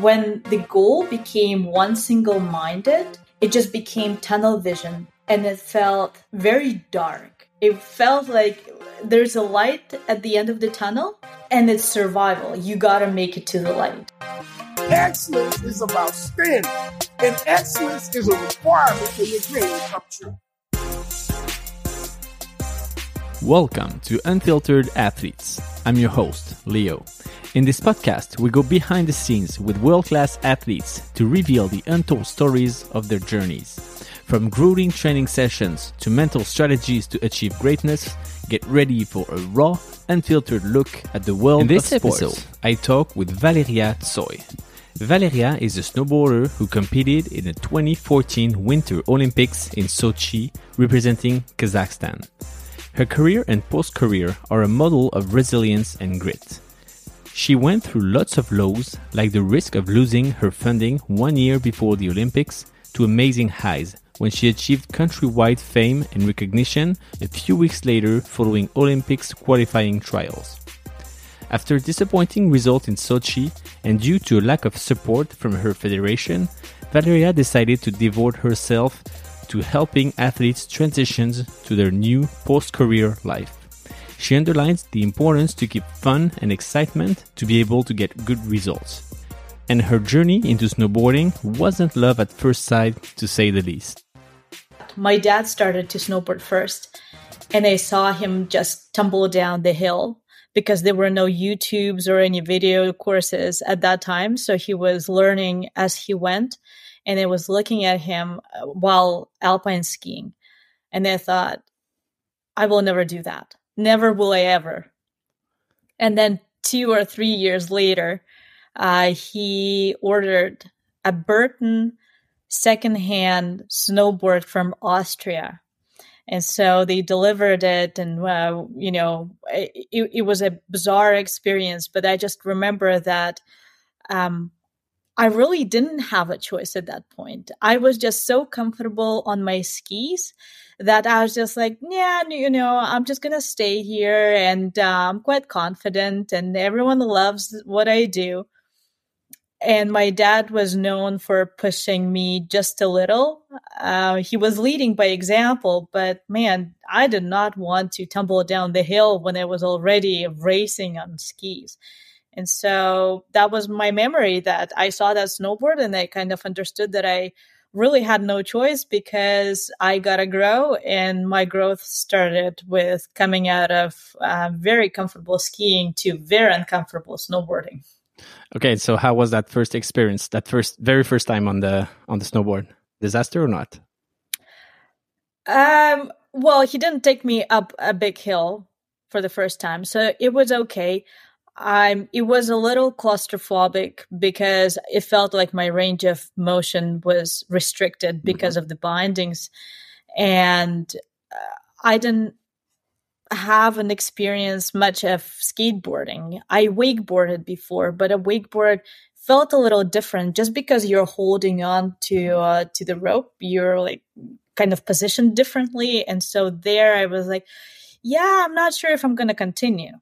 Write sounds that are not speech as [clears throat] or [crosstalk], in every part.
when the goal became one single minded, it just became tunnel vision and it felt very dark. It felt like there's a light at the end of the tunnel and it's survival. You gotta make it to the light. Excellence is about standing, and excellence is a requirement for your dream to come true. Welcome to Unfiltered Athletes. I'm your host, Leo. In this podcast, we go behind the scenes with world class athletes to reveal the untold stories of their journeys. From grueling training sessions to mental strategies to achieve greatness, get ready for a raw, unfiltered look at the world In this of sports. episode, I talk with Valeria Tsoy. Valeria is a snowboarder who competed in the 2014 Winter Olympics in Sochi representing Kazakhstan. Her career and post career are a model of resilience and grit. She went through lots of lows, like the risk of losing her funding one year before the Olympics, to amazing highs when she achieved countrywide fame and recognition a few weeks later following Olympics qualifying trials. After disappointing result in Sochi and due to a lack of support from her federation, Valeria decided to devote herself to helping athletes transition to their new post-career life. She underlines the importance to keep fun and excitement to be able to get good results. And her journey into snowboarding wasn't love at first sight, to say the least. My dad started to snowboard first, and I saw him just tumble down the hill because there were no YouTubes or any video courses at that time. So he was learning as he went, and I was looking at him uh, while alpine skiing. And I thought, I will never do that. Never will I ever. And then two or three years later, uh, he ordered a Burton secondhand snowboard from Austria. And so they delivered it, and uh, you know, it, it, was a bizarre experience. But I just remember that um, I really didn't have a choice at that point. I was just so comfortable on my skis that I was just like, yeah, you know, I'm just gonna stay here, and uh, I'm quite confident, and everyone loves what I do. And my dad was known for pushing me just a little. Uh, he was leading by example, but man, I did not want to tumble down the hill when I was already racing on skis. And so that was my memory that I saw that snowboard and I kind of understood that I really had no choice because I got to grow, and my growth started with coming out of uh, very comfortable skiing to very uncomfortable snowboarding. Okay, so how was that first experience? That first, very first time on the on the snowboard, disaster or not? Um. Well, he didn't take me up a big hill for the first time, so it was okay. I'm it was a little claustrophobic because it felt like my range of motion was restricted mm-hmm. because mm-hmm. of the bindings and uh, I didn't have an experience much of skateboarding. I wakeboarded before, but a wakeboard felt a little different just because you're holding on to uh, to the rope, you're like kind of positioned differently and so there I was like, yeah, I'm not sure if I'm going to continue.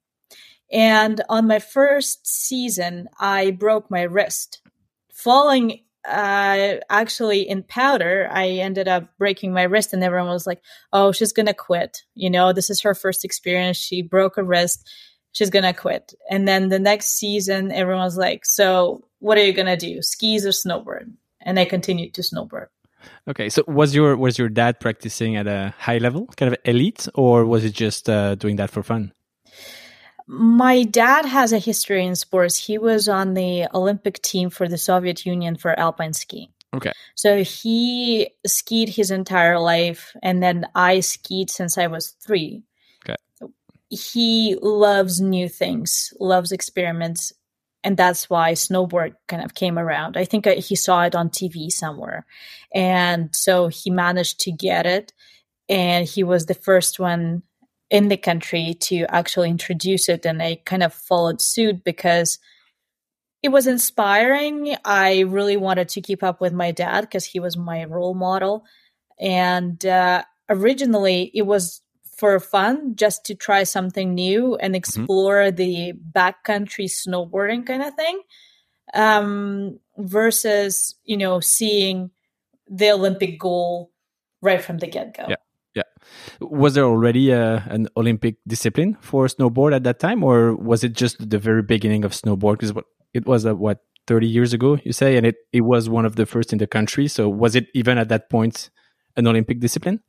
And on my first season, I broke my wrist. Falling uh, actually in powder, I ended up breaking my wrist, and everyone was like, oh, she's going to quit. You know, this is her first experience. She broke a wrist. She's going to quit. And then the next season, everyone was like, so what are you going to do? Skis or snowboard? And I continued to snowboard. Okay, so was your was your dad practicing at a high level, kind of elite, or was it just uh, doing that for fun? My dad has a history in sports. He was on the Olympic team for the Soviet Union for alpine skiing. Okay. So he skied his entire life, and then I skied since I was three. Okay. He loves new things, loves experiments, and that's why snowboard kind of came around. I think uh, he saw it on TV somewhere, and so he managed to get it, and he was the first one in the country to actually introduce it. And I kind of followed suit because it was inspiring. I really wanted to keep up with my dad because he was my role model. And uh, originally, it was for fun, just to try something new and mm-hmm. explore mm-hmm. the backcountry snowboarding kind of thing. um, versus you know seeing the Olympic goal right from the get go. Yeah. Yeah. Was there already uh, an Olympic discipline for snowboard at that time, or was it just the very beginning of snowboard? Because it was a, what 30 years ago, you say, and it, it was one of the first in the country. So was it even at that point an Olympic discipline?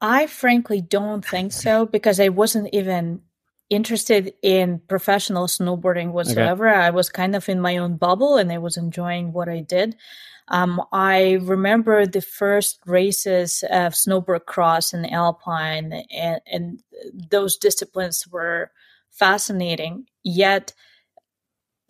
I frankly don't think so because I wasn't even interested in professional snowboarding whatsoever. Okay. I was kind of in my own bubble and I was enjoying what I did. Um, I remember the first races of snowboard cross and alpine, and, and those disciplines were fascinating. Yet,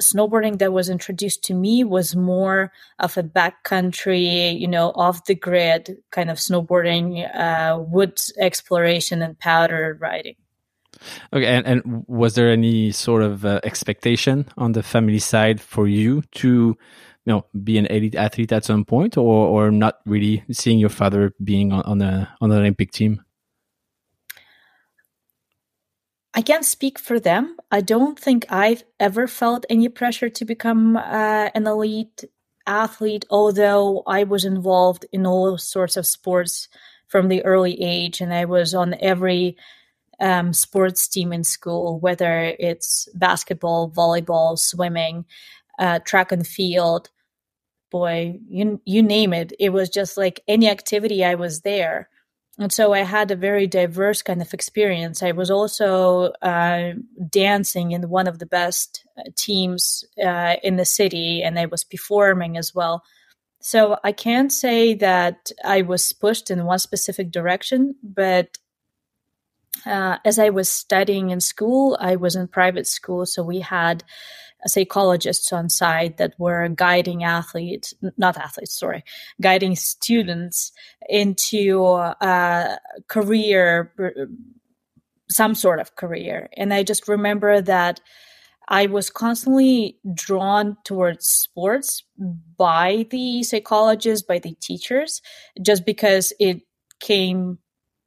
snowboarding that was introduced to me was more of a backcountry, you know, off the grid kind of snowboarding, uh, woods exploration and powder riding. Okay, and, and was there any sort of uh, expectation on the family side for you to, you know, be an elite athlete at some point, or or not really seeing your father being on, on a on an Olympic team? I can't speak for them. I don't think I've ever felt any pressure to become uh, an elite athlete, although I was involved in all sorts of sports from the early age, and I was on every um, sports team in school, whether it's basketball, volleyball, swimming, uh, track and field. Boy, you you name it. It was just like any activity. I was there. And so I had a very diverse kind of experience. I was also uh, dancing in one of the best uh, teams uh, in the city, and I was performing as well. So I can't say that I was pushed in one specific direction, but uh, as I was studying in school, I was in private school, so we had psychologists on site that were guiding athletes, not athletes, sorry, guiding students into a career, some sort of career. And I just remember that I was constantly drawn towards sports by the psychologists, by the teachers, just because it came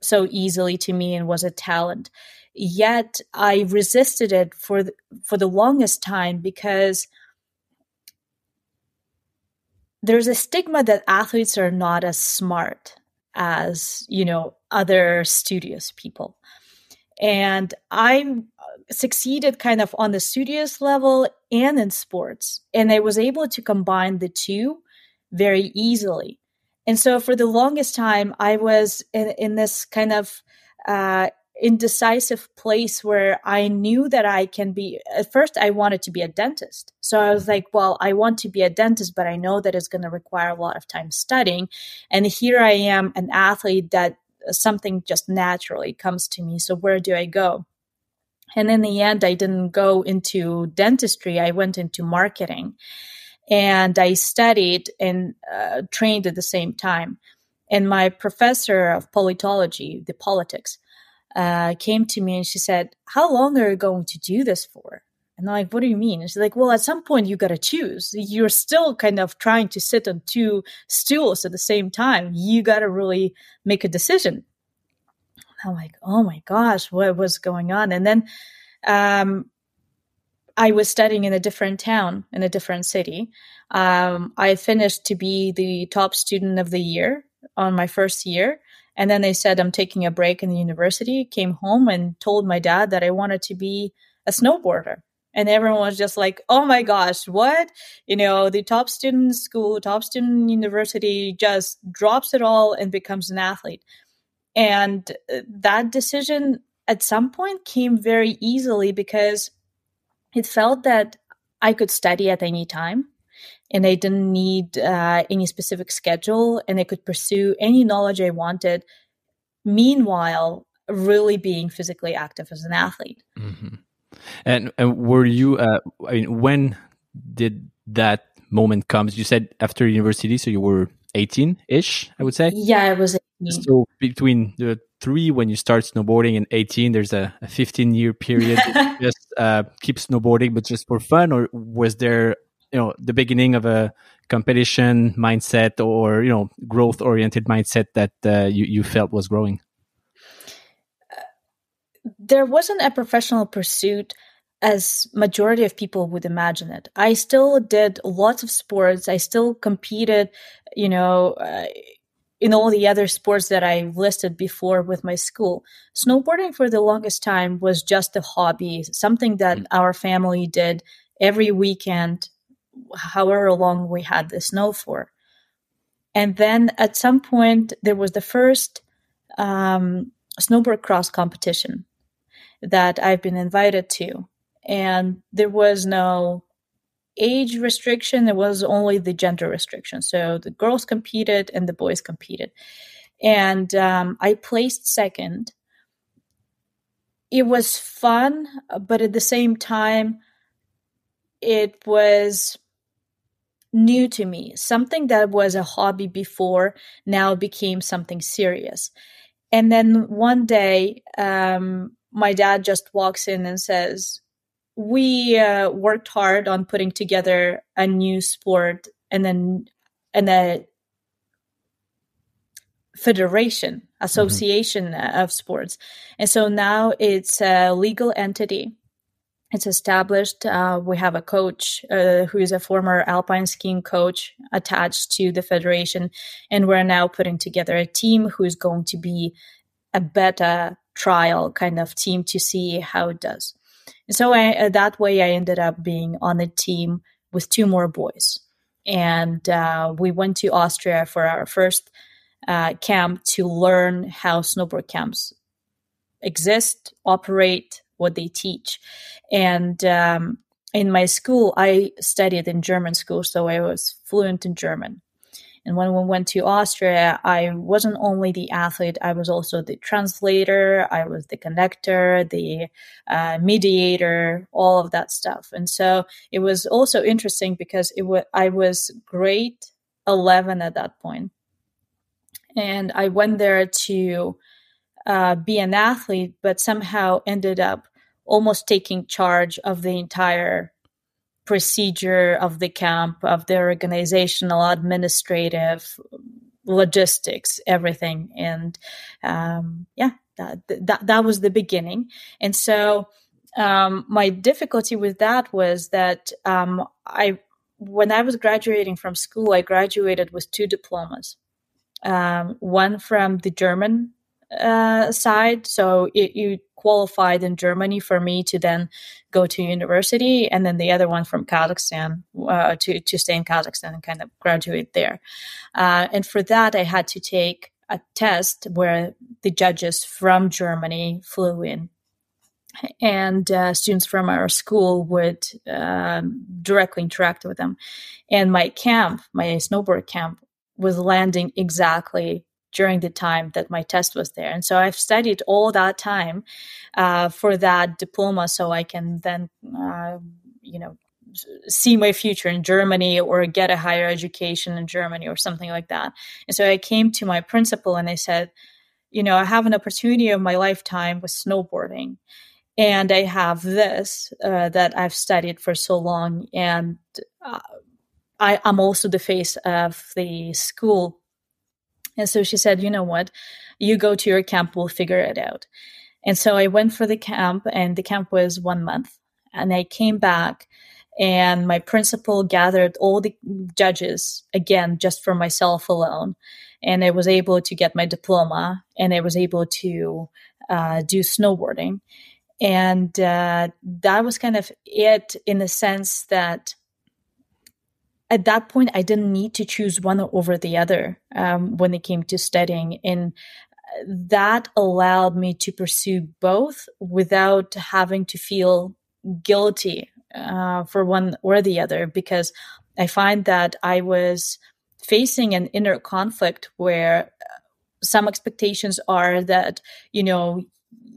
so easily to me and was a talent yet I resisted it for the, for the longest time because there's a stigma that athletes are not as smart as you know other studious people. And i succeeded kind of on the studious level and in sports and i was able to combine the two very easily. And so for the longest time i was in, in this kind of uh, indecisive place where I knew that I can be. At first, I wanted to be a dentist. So I was mm-hmm. like, well, I want to be a dentist, but I know that it's going to require a lot of time studying. And here I am, an athlete that something just naturally comes to me. So where do I go? And in the end, I didn't go into dentistry, I went into marketing. And I studied and uh, trained at the same time. And my professor of politology, the politics, uh, came to me and she said, How long are you going to do this for? And I'm like, What do you mean? And she's like, Well, at some point you got to choose. You're still kind of trying to sit on two stools at the same time. You got to really make a decision. I'm like, Oh my gosh, what was going on? And then um, I was studying in a different town, in a different city. Um, I finished to be the top student of the year on my first year. And then they said, I'm taking a break in the university, came home and told my dad that I wanted to be a snowboarder. And everyone was just like, oh my gosh, what? You know, the top student school, top student university just drops it all and becomes an athlete. And uh, that decision at some point came very easily because it felt that I could study at any time and I didn't need uh, any specific schedule and I could pursue any knowledge I wanted. Meanwhile, really being physically active as an athlete. Mm-hmm. And, and were you, uh, I mean, when did that moment come? You said after university, so you were 18 ish, I would say. Yeah, I was 18. So between the three when you start snowboarding and 18 there's a, a 15 year period [laughs] just uh, keep snowboarding but just for fun or was there you know the beginning of a competition mindset or you know growth oriented mindset that uh, you you felt was growing there wasn't a professional pursuit as majority of people would imagine it. I still did lots of sports. I still competed, you know, uh, in all the other sports that I listed before with my school. Snowboarding for the longest time was just a hobby, something that mm. our family did every weekend, however long we had the snow for. And then at some point, there was the first um, snowboard cross competition that I've been invited to. And there was no age restriction, there was only the gender restriction. So the girls competed and the boys competed. And um, I placed second. It was fun, but at the same time, it was new to me. Something that was a hobby before now became something serious. And then one day, um, my dad just walks in and says, we uh, worked hard on putting together a new sport and then and a federation association mm-hmm. of sports and so now it's a legal entity it's established uh, we have a coach uh, who is a former alpine skiing coach attached to the federation and we're now putting together a team who's going to be a beta trial kind of team to see how it does so I, uh, that way, I ended up being on a team with two more boys. And uh, we went to Austria for our first uh, camp to learn how snowboard camps exist, operate, what they teach. And um, in my school, I studied in German school, so I was fluent in German. And when we went to Austria, I wasn't only the athlete, I was also the translator, I was the connector, the uh, mediator, all of that stuff. And so it was also interesting because it was I was grade 11 at that point. And I went there to uh, be an athlete, but somehow ended up almost taking charge of the entire procedure of the camp, of the organizational, administrative, logistics, everything. And um, yeah, that, that that was the beginning. And so um, my difficulty with that was that um, I when I was graduating from school, I graduated with two diplomas. Um, one from the German uh, side. So it, you qualified in Germany for me to then go to university, and then the other one from Kazakhstan uh, to to stay in Kazakhstan and kind of graduate there. Uh, and for that, I had to take a test where the judges from Germany flew in and uh, students from our school would um, directly interact with them. And my camp, my snowboard camp, was landing exactly during the time that my test was there. And so I've studied all that time uh, for that diploma so I can then, uh, you know, see my future in Germany or get a higher education in Germany or something like that. And so I came to my principal and I said, you know, I have an opportunity of my lifetime with snowboarding. And I have this uh, that I've studied for so long. And uh, I, I'm also the face of the school and so she said, you know what? You go to your camp, we'll figure it out. And so I went for the camp, and the camp was one month. And I came back, and my principal gathered all the judges again, just for myself alone. And I was able to get my diploma, and I was able to uh, do snowboarding. And uh, that was kind of it in the sense that at that point, I didn't need to choose one over the other um, when it came to studying. And that allowed me to pursue both without having to feel guilty uh, for one or the other, because I find that I was facing an inner conflict where some expectations are that, you know,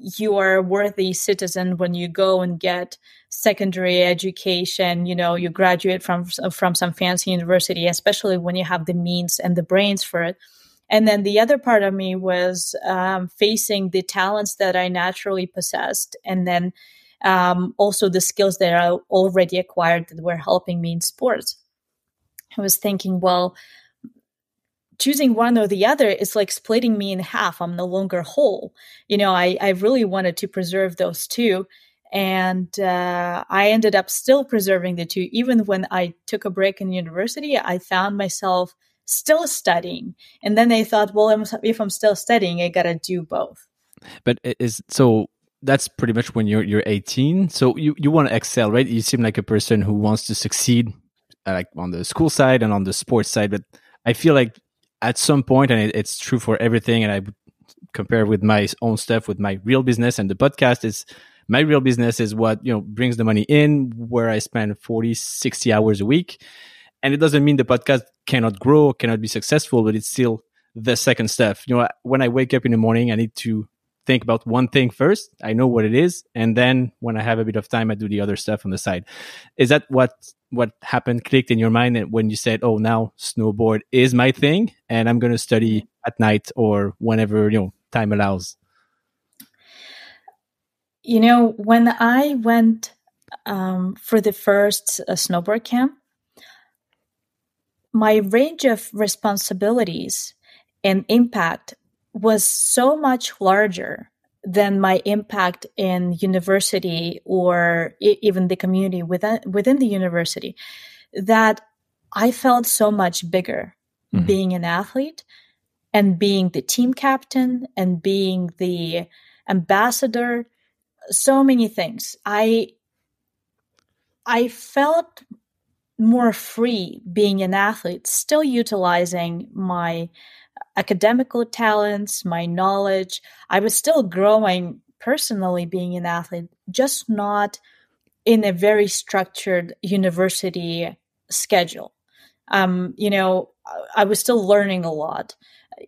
you are a worthy citizen when you go and get secondary education you know you graduate from from some fancy university especially when you have the means and the brains for it. And then the other part of me was um, facing the talents that i naturally possessed and then um, also the skills that i already acquired that were helping me in sports. I was thinking well choosing one or the other is like splitting me in half. I'm no longer whole. You know, I, I really wanted to preserve those two. and uh, I ended up still preserving the two. Even when I took a break in university, I found myself still studying. And then I thought, well, if I'm still studying, I gotta do both. But is so that's pretty much when you're you're 18. So you you want to excel, right? You seem like a person who wants to succeed, uh, like on the school side and on the sports side. But I feel like at some point, and it, it's true for everything, and I compare with my own stuff with my real business and the podcast is my real business is what you know brings the money in where i spend 40 60 hours a week. And it doesn't mean the podcast cannot grow cannot be successful but it's still the second step you know when i wake up in the morning i need to think about one thing first. I know what it is. And then when i have a bit of time i do the other stuff on the side. Is that what what happened clicked in your mind when you said oh now snowboard is my thing and i'm going to study at night or whenever you know time allows you know when i went um, for the first uh, snowboard camp my range of responsibilities and impact was so much larger than my impact in university or even the community within within the university that I felt so much bigger mm-hmm. being an athlete and being the team captain and being the ambassador so many things i i felt more free being an athlete still utilizing my academical talents my knowledge i was still growing personally being an athlete just not in a very structured university schedule um, you know i was still learning a lot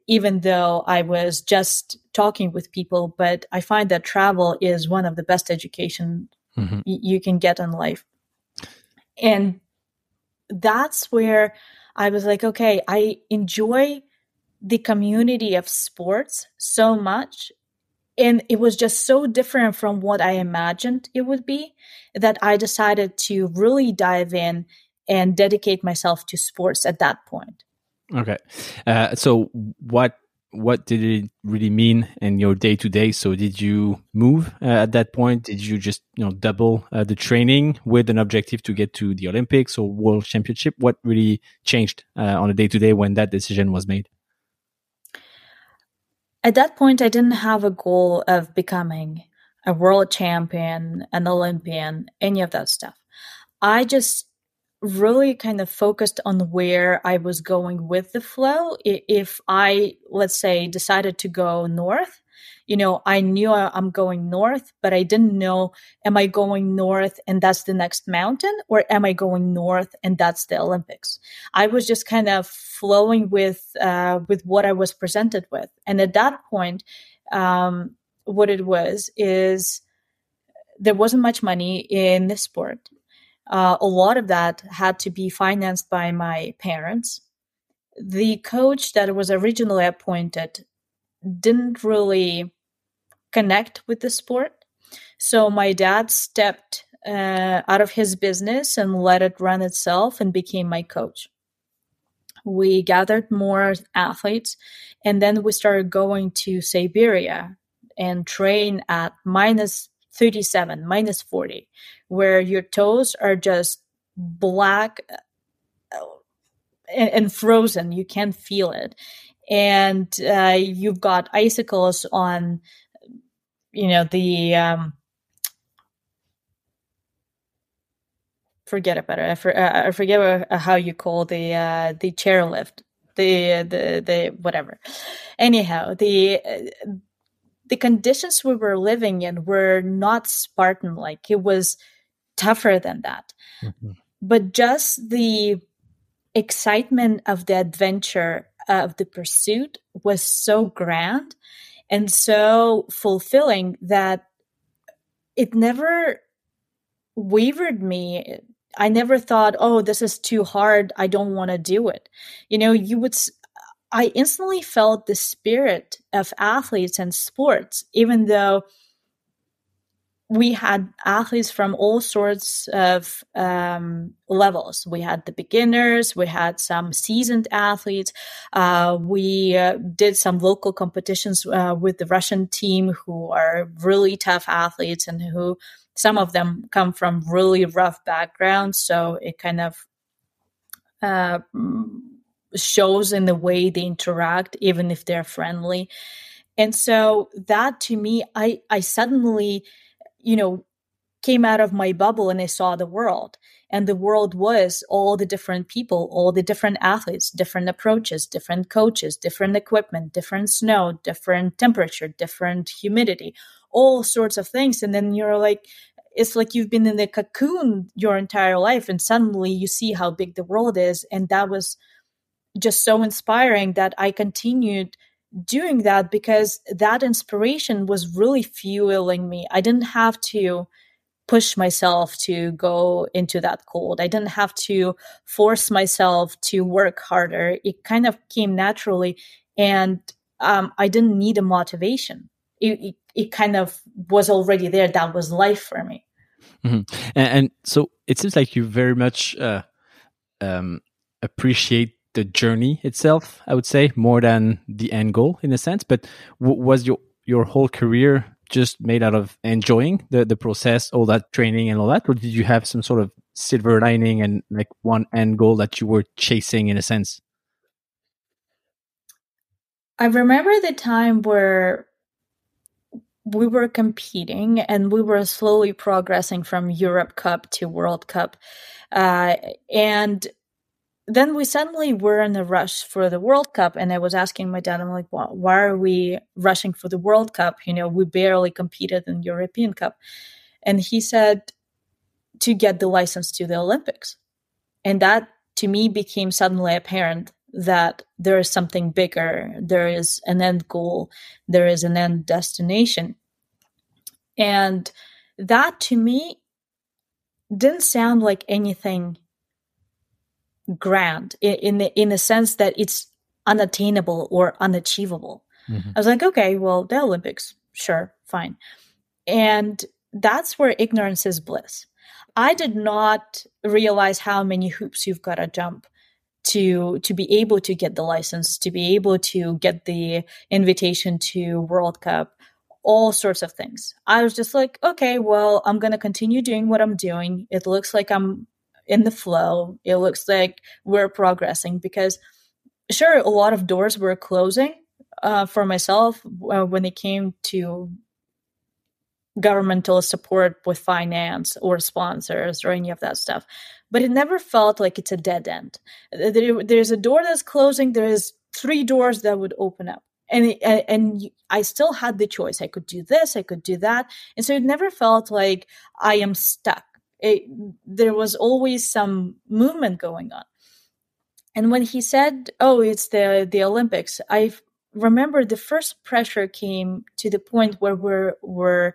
even though I was just talking with people, but I find that travel is one of the best education mm-hmm. y- you can get in life. And that's where I was like, okay, I enjoy the community of sports so much. And it was just so different from what I imagined it would be that I decided to really dive in and dedicate myself to sports at that point. Okay. Uh, so what what did it really mean in your day to day? So did you move uh, at that point? Did you just you know double uh, the training with an objective to get to the Olympics or World Championship? What really changed uh, on a day to day when that decision was made? At that point, I didn't have a goal of becoming a world champion, an Olympian, any of that stuff. I just really kind of focused on where I was going with the flow. If I, let's say, decided to go north, you know, I knew I'm going north, but I didn't know, am I going north and that's the next mountain or am I going north and that's the Olympics? I was just kind of flowing with, uh, with what I was presented with. And at that point, um, what it was is there wasn't much money in the sport uh, a lot of that had to be financed by my parents. The coach that was originally appointed didn't really connect with the sport. So my dad stepped uh, out of his business and let it run itself and became my coach. We gathered more athletes and then we started going to Siberia and train at minus 37, minus 40, where your toes are just black uh, and, and frozen. You can't feel it. And uh, you've got icicles on, you know, the. Um, forget about it. I, for, uh, I forget how you call the uh, the chairlift, the the the whatever. Anyhow, the uh, the conditions we were living in were not Spartan like. It was tougher than that. Mm-hmm. But just the excitement of the adventure of the pursuit was so grand and so fulfilling that it never wavered me. I never thought oh this is too hard. I don't want to do it. You know you would I instantly felt the spirit of athletes and sports, even though we had athletes from all sorts of um, levels. We had the beginners, we had some seasoned athletes. Uh, we uh, did some local competitions uh, with the Russian team who are really tough athletes and who some of them come from really rough backgrounds. So it kind of uh, shows in the way they interact, even if they're friendly. And so that to me, I, I suddenly you know, came out of my bubble and I saw the world. And the world was all the different people, all the different athletes, different approaches, different coaches, different equipment, different snow, different temperature, different humidity, all sorts of things. And then you're like, it's like you've been in the cocoon your entire life and suddenly you see how big the world is. And that was just so inspiring that I continued doing that because that inspiration was really fueling me. I didn't have to push myself to go into that cold. I didn't have to force myself to work harder. It kind of came naturally, and um, I didn't need a motivation. It, it, it, kind of was already there. That was life for me. Mm-hmm. And, and, so it seems like you very much uh, um, appreciate the journey itself, I would say, more than the end goal in a sense. But was your your whole career just made out of enjoying the the process, all that training and all that, or did you have some sort of silver lining and like one end goal that you were chasing in a sense? I remember the time where we were competing and we were slowly progressing from Europe Cup to World Cup. Uh, and then we suddenly were in a rush for the World Cup, and I was asking my dad, I'm like, well, why are we rushing for the World Cup? You know, we barely competed in European Cup, and he said to get the license to the Olympics, and that to me became suddenly apparent that there is something bigger, there is an end goal, there is an end destination, and that to me didn't sound like anything grand in in the, in the sense that it's unattainable or unachievable. Mm-hmm. I was like, okay, well, the Olympics, sure, fine. And that's where ignorance is bliss. I did not realize how many hoops you've got to jump to to be able to get the license, to be able to get the invitation to World Cup, all sorts of things. I was just like, okay, well, I'm going to continue doing what I'm doing. It looks like I'm in the flow. It looks like we're progressing because, sure, a lot of doors were closing uh, for myself uh, when it came to governmental support with finance or sponsors or any of that stuff. But it never felt like it's a dead end. There, there's a door that's closing. There is three doors that would open up. And, and and I still had the choice. I could do this, I could do that, and so it never felt like I am stuck it, there was always some movement going on. And when he said, "Oh, it's the the Olympics," I remember the first pressure came to the point where we're we're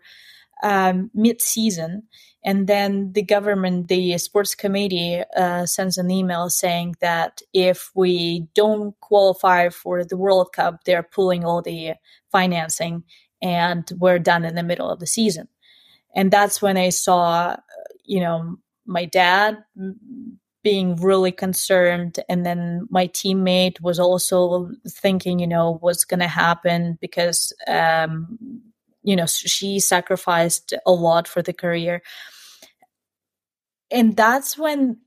um, mid season, and then the government, the sports committee, uh, sends an email saying that if we don't qualify for the World Cup, they're pulling all the financing, and we're done in the middle of the season. And that's when I saw you know, my dad being really concerned and then my teammate was also thinking you know what's going to happen because um you know she sacrificed a lot for the career. And that's when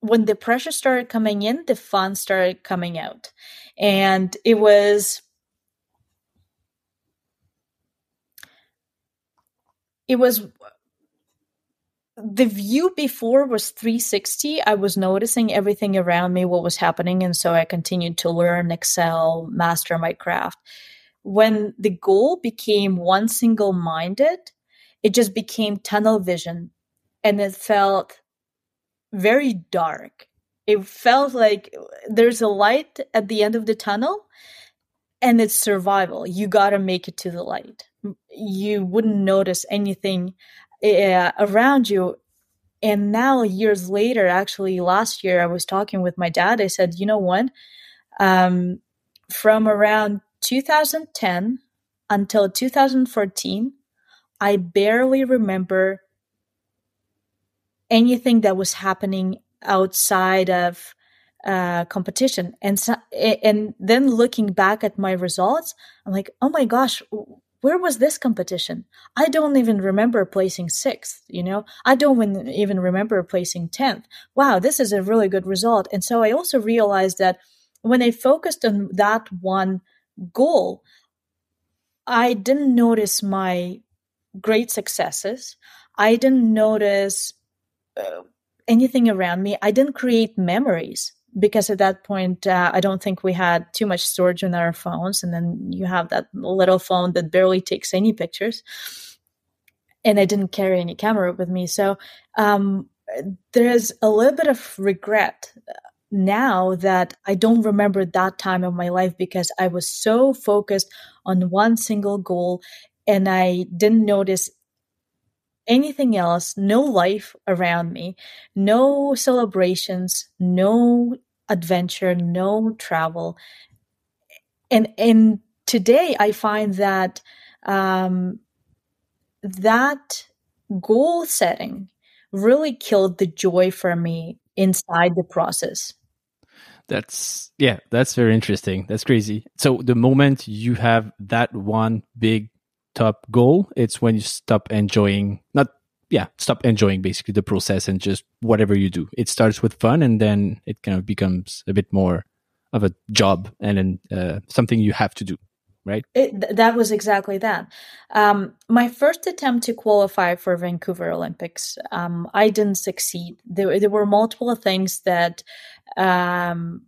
when the pressure started coming in the fun started coming out. And it was it was the view before was 360 i was noticing everything around me what was happening and so i continued to learn excel master my craft. When the goal became one single minded it just became tunnel vision and it felt very dark. It felt like there's a light at the end of the tunnel and it's survival. You got to make it to the light. You wouldn't notice anything uh, around you. And now years later actually last year i was talking with my dad. I said you know what? Um, from around 2010 until 2014 I barely remember anything that was happening outside of uh, competition. And so, and then looking back at my results, I'm like, oh my gosh, where was this competition? I don't even remember placing sixth, you know, I don't even remember placing 10th. Wow, this is a really good result. And so I also realized that when I focused on that one goal, I didn't notice my great successes. I didn't notice uh, anything around me. I didn't create memories because at that point uh, i don't think we had too much storage in our phones. And then you have that little phone that barely takes any pictures. And i didn't carry any camera with me. So um, there's a little bit of regret now that i don't remember that time of my life because i was so focused on one single goal and i didn't notice anything else, no life around me, no celebrations, no adventure, no travel. And and today I find that um, that goal setting really killed the joy for me inside the process. That's yeah, that's very interesting. That's crazy. So the moment you have that one big top goal, it's when you stop enjoying not yeah, stop enjoying basically the process and just whatever you do. It starts with fun and then it kind of becomes a bit more of a job and then uh, something you have to do, right? It, that was exactly that. Um, my first attempt to qualify for Vancouver Olympics, um, I didn't succeed. There, there were multiple things that um,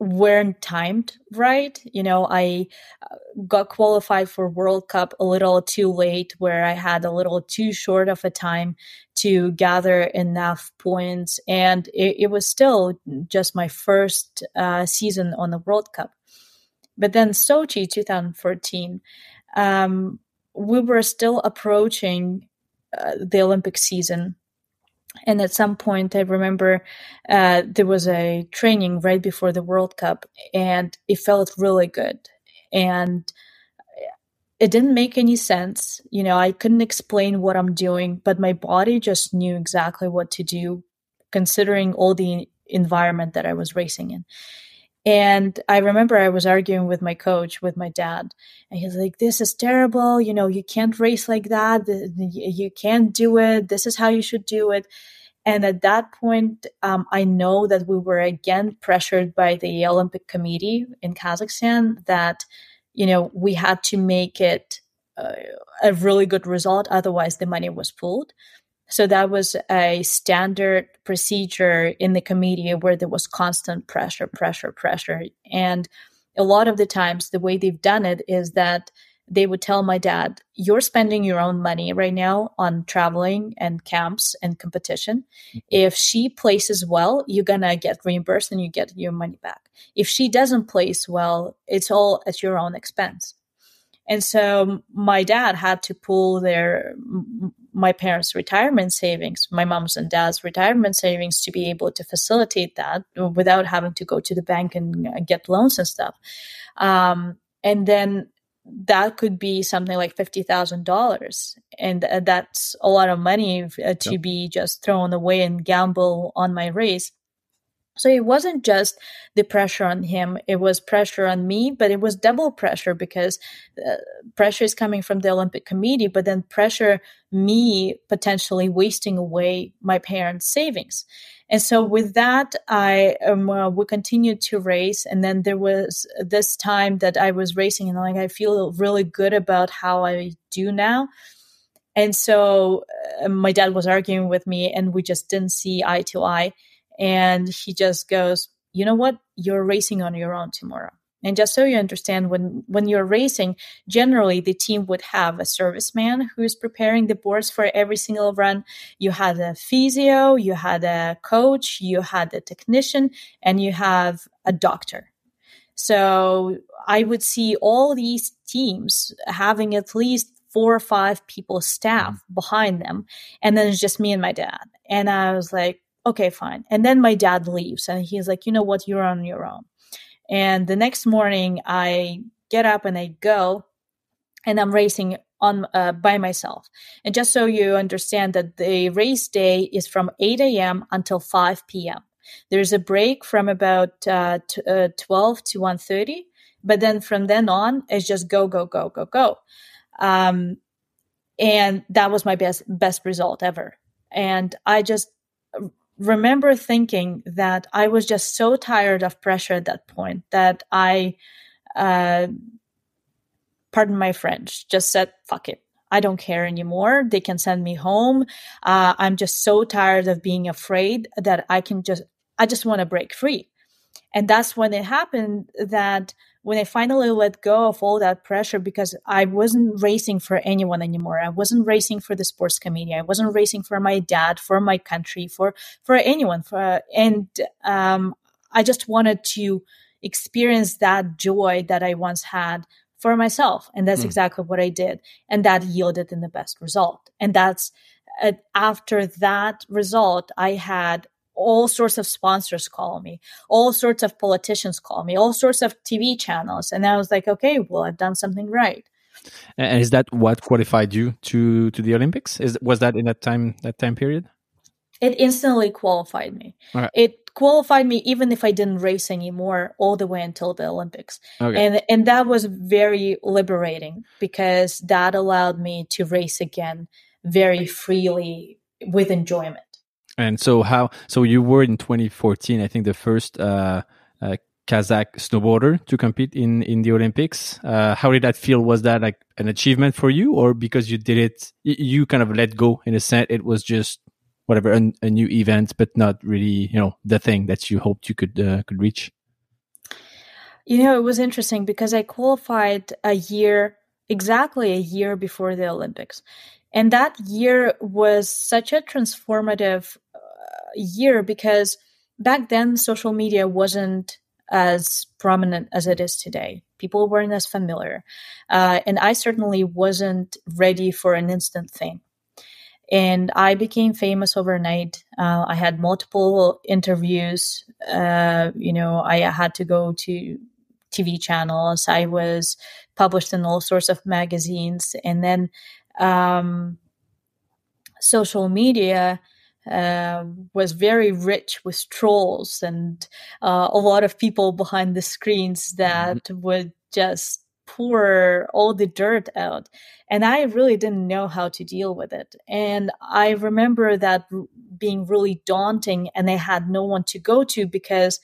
weren't timed right. You know, I uh, got qualified for World Cup a little too late, where I had a little too short of a time to gather enough points. And it, it was still just my first uh, season on the World Cup. But then Sochi 2014, um, we were still approaching uh, the Olympic season and at some point i remember uh, there was a training right before the world cup and it felt really good. And it didn't make any sense. You know i couldn't explain what i'm doing but my body just knew exactly what to do considering all the environment that i was racing in and I remember I was arguing with my coach, with my dad, and he's like, This is terrible. You know, you can't race like that. You can't do it. This is how you should do it. And at that point, um, I know that we were again pressured by the Olympic Committee in Kazakhstan that, you know, we had to make it uh, a really good result. Otherwise, the money was pulled. So that was a standard procedure in the committee where there was constant pressure, pressure, pressure. And a lot of the times, the way they've done it is that they would tell my dad, You're spending your own money right now on traveling and camps and competition. Mm-hmm. If she places well, you're going to get reimbursed and you get your money back. If she doesn't place well, it's all at your own expense. And so my dad had to pull their my parents' retirement savings, my mom's and dad's retirement savings to be able to facilitate that without having to go to the bank and get loans and stuff. Um, and then that could be something like $50,000. And uh, that's a lot of money uh, to be just thrown away and gamble on my race. So it wasn't just the pressure on him, it was pressure on me, but it was double pressure because uh, pressure is coming from the Olympic Committee, but then pressure me potentially wasting away my parents' savings. And so with that, I um, uh, we continued to race, and then there was this time that I was racing, and like I feel really good about how I do now. And so uh, my dad was arguing with me, and we just didn't see eye to eye and he just goes, "You know what? You're racing on your own tomorrow." And just so you understand, when when you're racing, generally the team would have a serviceman who is preparing the boards for every single run. You had a physio, you had a coach, you had a technician, and you have a doctor. So I would see all these teams having at least four or five people staff mm-hmm. behind them, and then it's just me and my dad. And I was like, okay, fine. And then my dad leaves and he's like, you know what? You're on your own. And the next morning I get up and I go and I'm racing on uh, by myself. And just so you understand that the race day is from 8 a.m. until 5 p.m. There's a break from about uh, t- uh, 12 to 1.30, but then from then on, it's just go, go, go, go, go. Um, and that was my best best result ever. And I just remember thinking that I was just so tired of pressure at that point that I, uh, pardon my French, just said, fuck it. I don't care anymore. They can send me home. Uh, I'm just so tired of being afraid that I can just, I just want to break free. And that's when it happened that when I finally let go of all that pressure because I wasn't racing for anyone anymore. I wasn't racing for the sports committee. I wasn't racing for my dad, for my country, for for anyone. For and um, I just wanted to experience that joy that I once had for myself, and that's mm. exactly what I did, and that yielded in the best result. And that's uh, after that result, I had all sorts of sponsors call me, all sorts of politicians call me, all sorts of TV channels. And I was like, okay, well, I've done something right. And is that what qualified you to to the Olympics? Is was that in that time that time period? It instantly qualified me. Right. It qualified me even if I didn't race anymore all the way until the Olympics. Okay. And and that was very liberating because that allowed me to race again very freely with enjoyment. And so how? So you were in 2014, I think, the first uh, uh, Kazakh snowboarder to compete in in the Olympics. Uh, how did that feel? Was that like an achievement for you, or because you did it, you kind of let go in a sense? It was just whatever a, a new event, but not really, you know, the thing that you hoped you could uh, could reach. You know, it was interesting because I qualified a year exactly a year before the Olympics. And that year was such a transformative uh, year because back then social media wasn't as prominent as it is today. People weren't as familiar. Uh, and I certainly wasn't ready for an instant thing. And I became famous overnight. Uh, I had multiple interviews. Uh, you know, I had to go to TV channels. I was published in all sorts of magazines. And then um, social media uh, was very rich with trolls and uh, a lot of people behind the screens that mm-hmm. would just pour all the dirt out. And I really didn't know how to deal with it. And I remember that being really daunting, and I had no one to go to because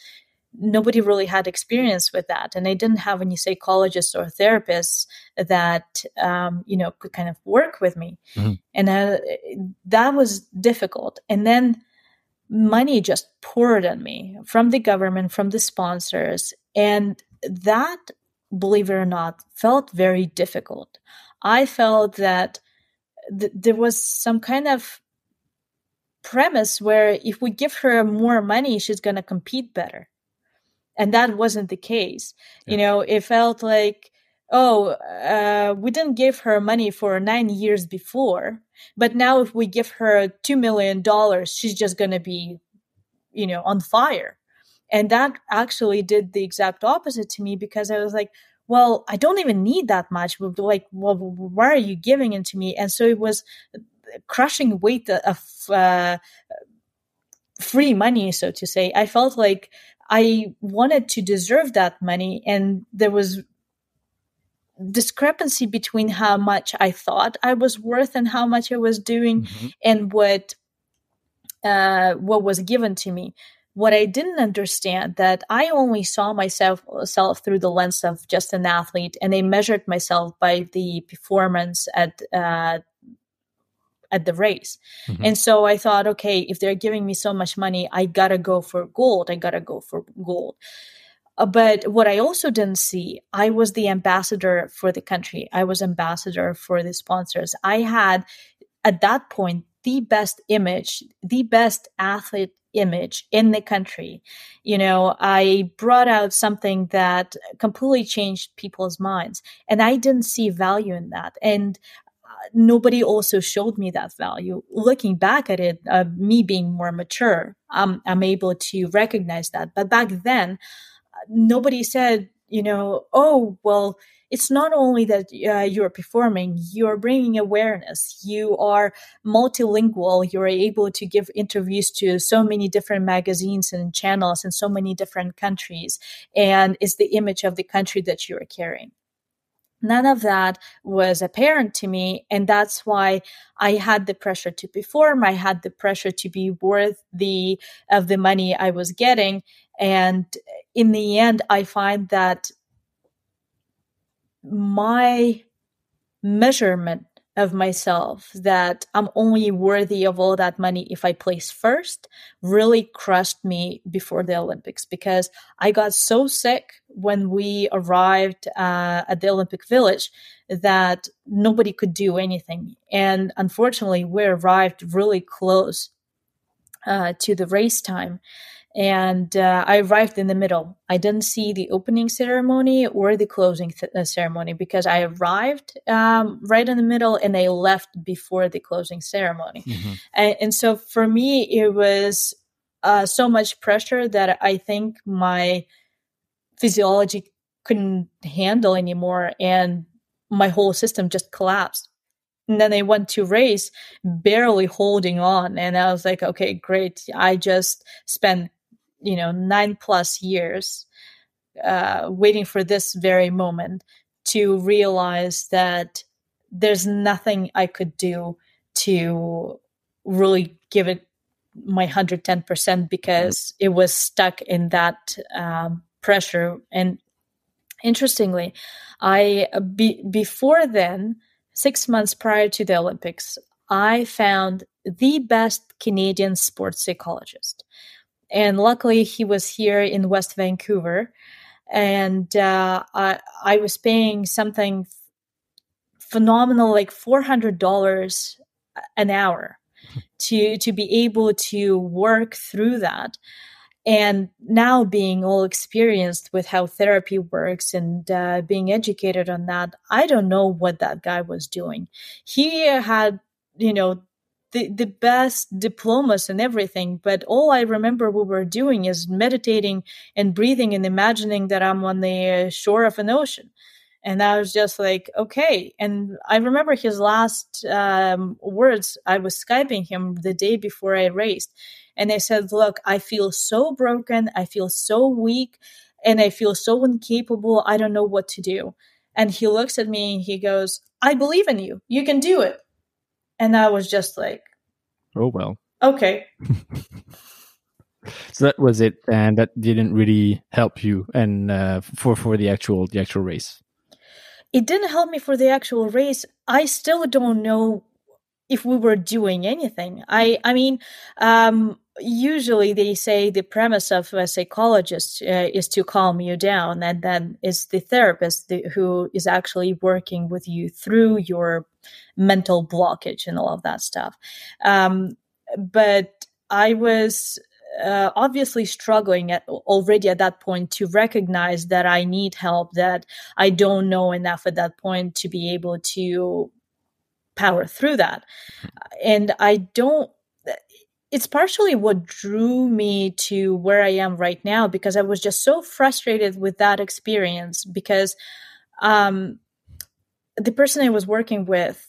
nobody really had experience with that. And i didn't have any psychologists or therapists that um, you know could kind of work with me. Mm-hmm. and uh, that was difficult. And then money just poured on me from the government from the sponsors. And that believe it or not felt very difficult. I felt that th- there was some kind of premise where if we give her more money she's going to compete better and that wasn't the case. Yeah. you know it felt like oh uh, we didn't give her money for nine years before but now if we give her two million dollars she's just going to be you know on fire. And that actually did the exact opposite to me because i was like well i don't even need that much. Like well why are you giving it to me? And so it was crushing weight of uh, free money so to say. I felt like I wanted to deserve that money, and there was discrepancy between how much I thought I was worth and how much I was doing, mm-hmm. and what uh, what was given to me. What I didn't understand that I only saw myself self through the lens of just an athlete, and I measured myself by the performance at uh, at the race. Mm-hmm. And so I thought, okay, if they're giving me so much money, I gotta go for gold. I gotta go for gold. Uh, but what I also didn't see, I was the ambassador for the country. I was ambassador for the sponsors. I had at that point the best image, the best athlete image in the country. You know, I brought out something that completely changed people's minds and I didn't see value in that. And nobody also showed me that value. Looking back at it, uh, me being more mature, um, I'm able to recognize that. But back then, nobody said, you know, oh, well, it's not only that uh, you're performing, you're bringing awareness. You are multilingual. You're able to give interviews to so many different magazines and channels in so many different countries. And it's the image of the country that you're carrying. None of that was apparent to me. And that's why I had the pressure to perform. I had the pressure to be worth the, of the money I was getting. And in the end, I find that my measurement of myself that I'm only worthy of all that money if I place first really crushed me before the Olympics because I got so sick when we arrived uh, at the Olympic Village that nobody could do anything. And unfortunately, we arrived really close uh, to the race time and uh, I arrived in the middle. I didn't see the opening ceremony or the closing th- uh, ceremony because I arrived um, right in the middle and I left before the closing ceremony. Mm-hmm. And, and, so for me, it was uh, so much pressure that I think my physiology couldn't handle anymore, and my whole system just collapsed. And then I went to race barely holding on. And I was like, okay, great. I just spent you know nine plus years uh, waiting for this very moment to realize that there's nothing I could do to really give it my 110% because it was stuck in that um, pressure. And interestingly, I be, before then, six months prior to the Olympics, I found the best Canadian sports psychologist and luckily he was here in West Vancouver, and uh, I, I was paying something phenomenal, like four hundred dollars an hour, to to be able to work through that. And now being all experienced with how therapy works and uh, being educated on that, I don't know what that guy was doing. He had, you know, the, the best diplomas and everything. But all I remember we were doing is meditating and breathing and imagining that I'm on the shore of an ocean. And I was just like, okay. And I remember his last um, words. I was Skyping him the day before I raced. And I said, look, I feel so broken. I feel so weak and I feel so incapable. I don't know what to do. And he looks at me and he goes, I believe in you. You can do it. And I was just like, Oh, well. Okay. [laughs] so that was it. And that didn't really help you and uh, for, for the actual, the actual race. It didn't help me for the actual race. I still don't know if we were doing anything. I, I mean, um, usually they say the premise of a psychologist uh, is to calm you down and then it's the therapist the, who is actually working with you through your mental blockage and all of that stuff. Um, but i was uh, obviously struggling at, already at that point to recognize that i need help that i don't know enough at that point to be able to power through that. And i don't it's partially what drew me to where I am right now because I was just so frustrated with that experience because um, the person I was working with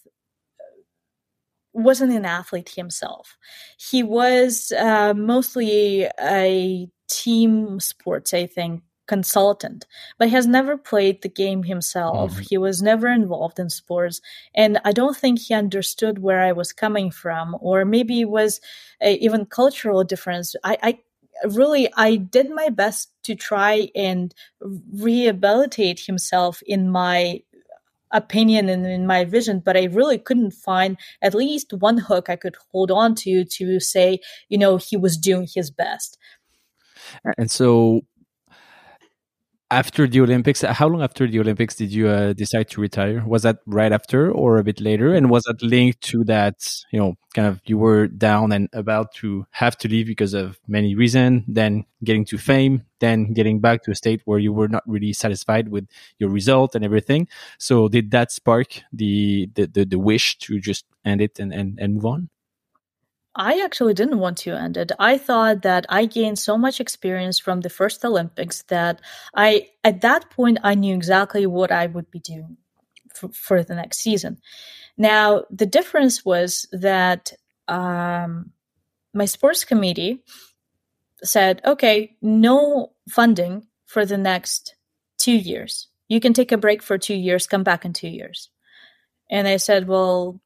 wasn't an athlete himself. He was uh, mostly a team sports, I think, consultant, but he has never played the game himself. Mm-hmm. He was never involved in sports. And I don't think he understood where I was coming from, or maybe it was a, even cultural difference. I, I really i did my best to try and rehabilitate himself in my opinion and in my vision but i really couldn't find at least one hook i could hold on to to say you know he was doing his best. And so after the Olympics, how long after the Olympics did you uh, decide to retire? Was that right after or a bit later? And was that linked to that, you know, kind of you were down and about to have to leave because of many reasons, then getting to fame, then getting back to a state where you were not really satisfied with your result and everything. So did that spark the, the, the, the wish to just end it and, and, and move on? I actually didn't want to end it. I thought that I gained so much experience from the first Olympics that I, at that point, I knew exactly what I would be doing for, for the next season. Now, the difference was that um, my sports committee said, okay, no funding for the next two years. You can take a break for two years, come back in two years. And I said, well,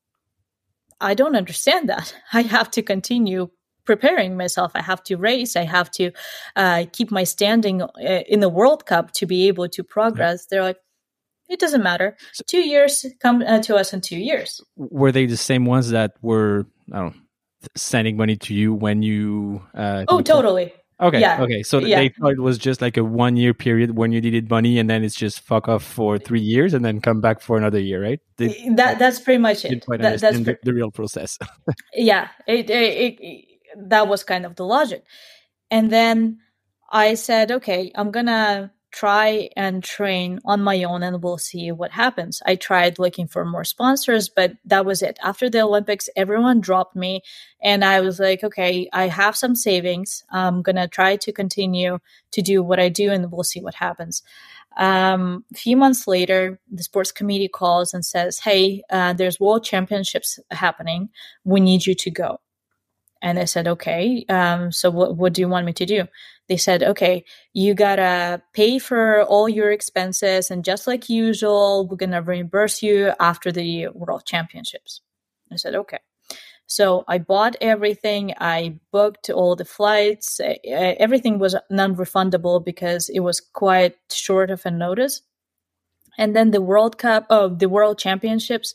I don't understand that. [laughs] I have to continue preparing myself. I have to race. I have to uh, keep my standing uh, in the World Cup to be able to progress. They're like, it doesn't matter. So, two years, come uh, to us in two years. Were they the same ones that were, I don't know, sending money to you when you? Uh, oh, totally. Okay. Yeah. Okay. So yeah. they thought it was just like a one year period when you needed money, and then it's just fuck off for three years, and then come back for another year, right? They, eh, that that's pretty much it. Quite that, that's pre- the, the, real process. [laughs] yeah. It, it, it, that was kind of the logic, and then I said, okay, I'm gonna try and train on my own and we'll see what happens. I tried looking for more sponsors, but that was it. After the Olympics, everyone dropped me and I was like, okay, I have some savings. I'm going to try to continue to do what I do and we'll see what happens. Um, a few months later, the sports committee calls and says, Hey, uh, there's world championships happening. We need you to go. And I said, okay. Um, so what, what do you want me to do? They said, okay, you gotta pay for all your expenses. And just like usual, we're gonna reimburse you after the world championships. I said, okay. So I bought everything. I booked all the flights. Everything was non-refundable because it was quite short of a notice. And then the World Cup, oh, the World Championships,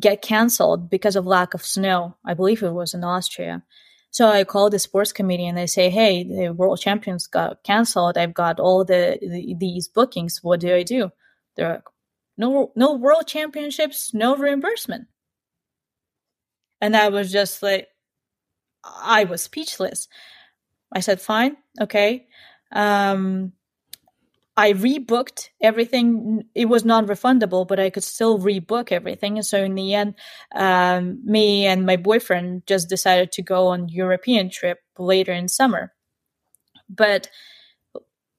get canceled because of lack of snow. I believe it was in Austria. So I called the sports committee and they say, "Hey, the world champions got canceled. I've got all the, the these bookings. What do I do?" They're like, "No, no world championships, no reimbursement." And I was just like, I was speechless. I said, "Fine, okay." Um, I rebooked everything. It was non-refundable, but I could still rebook everything. And so in the end, um, me and my boyfriend just decided to go on European trip later in summer. But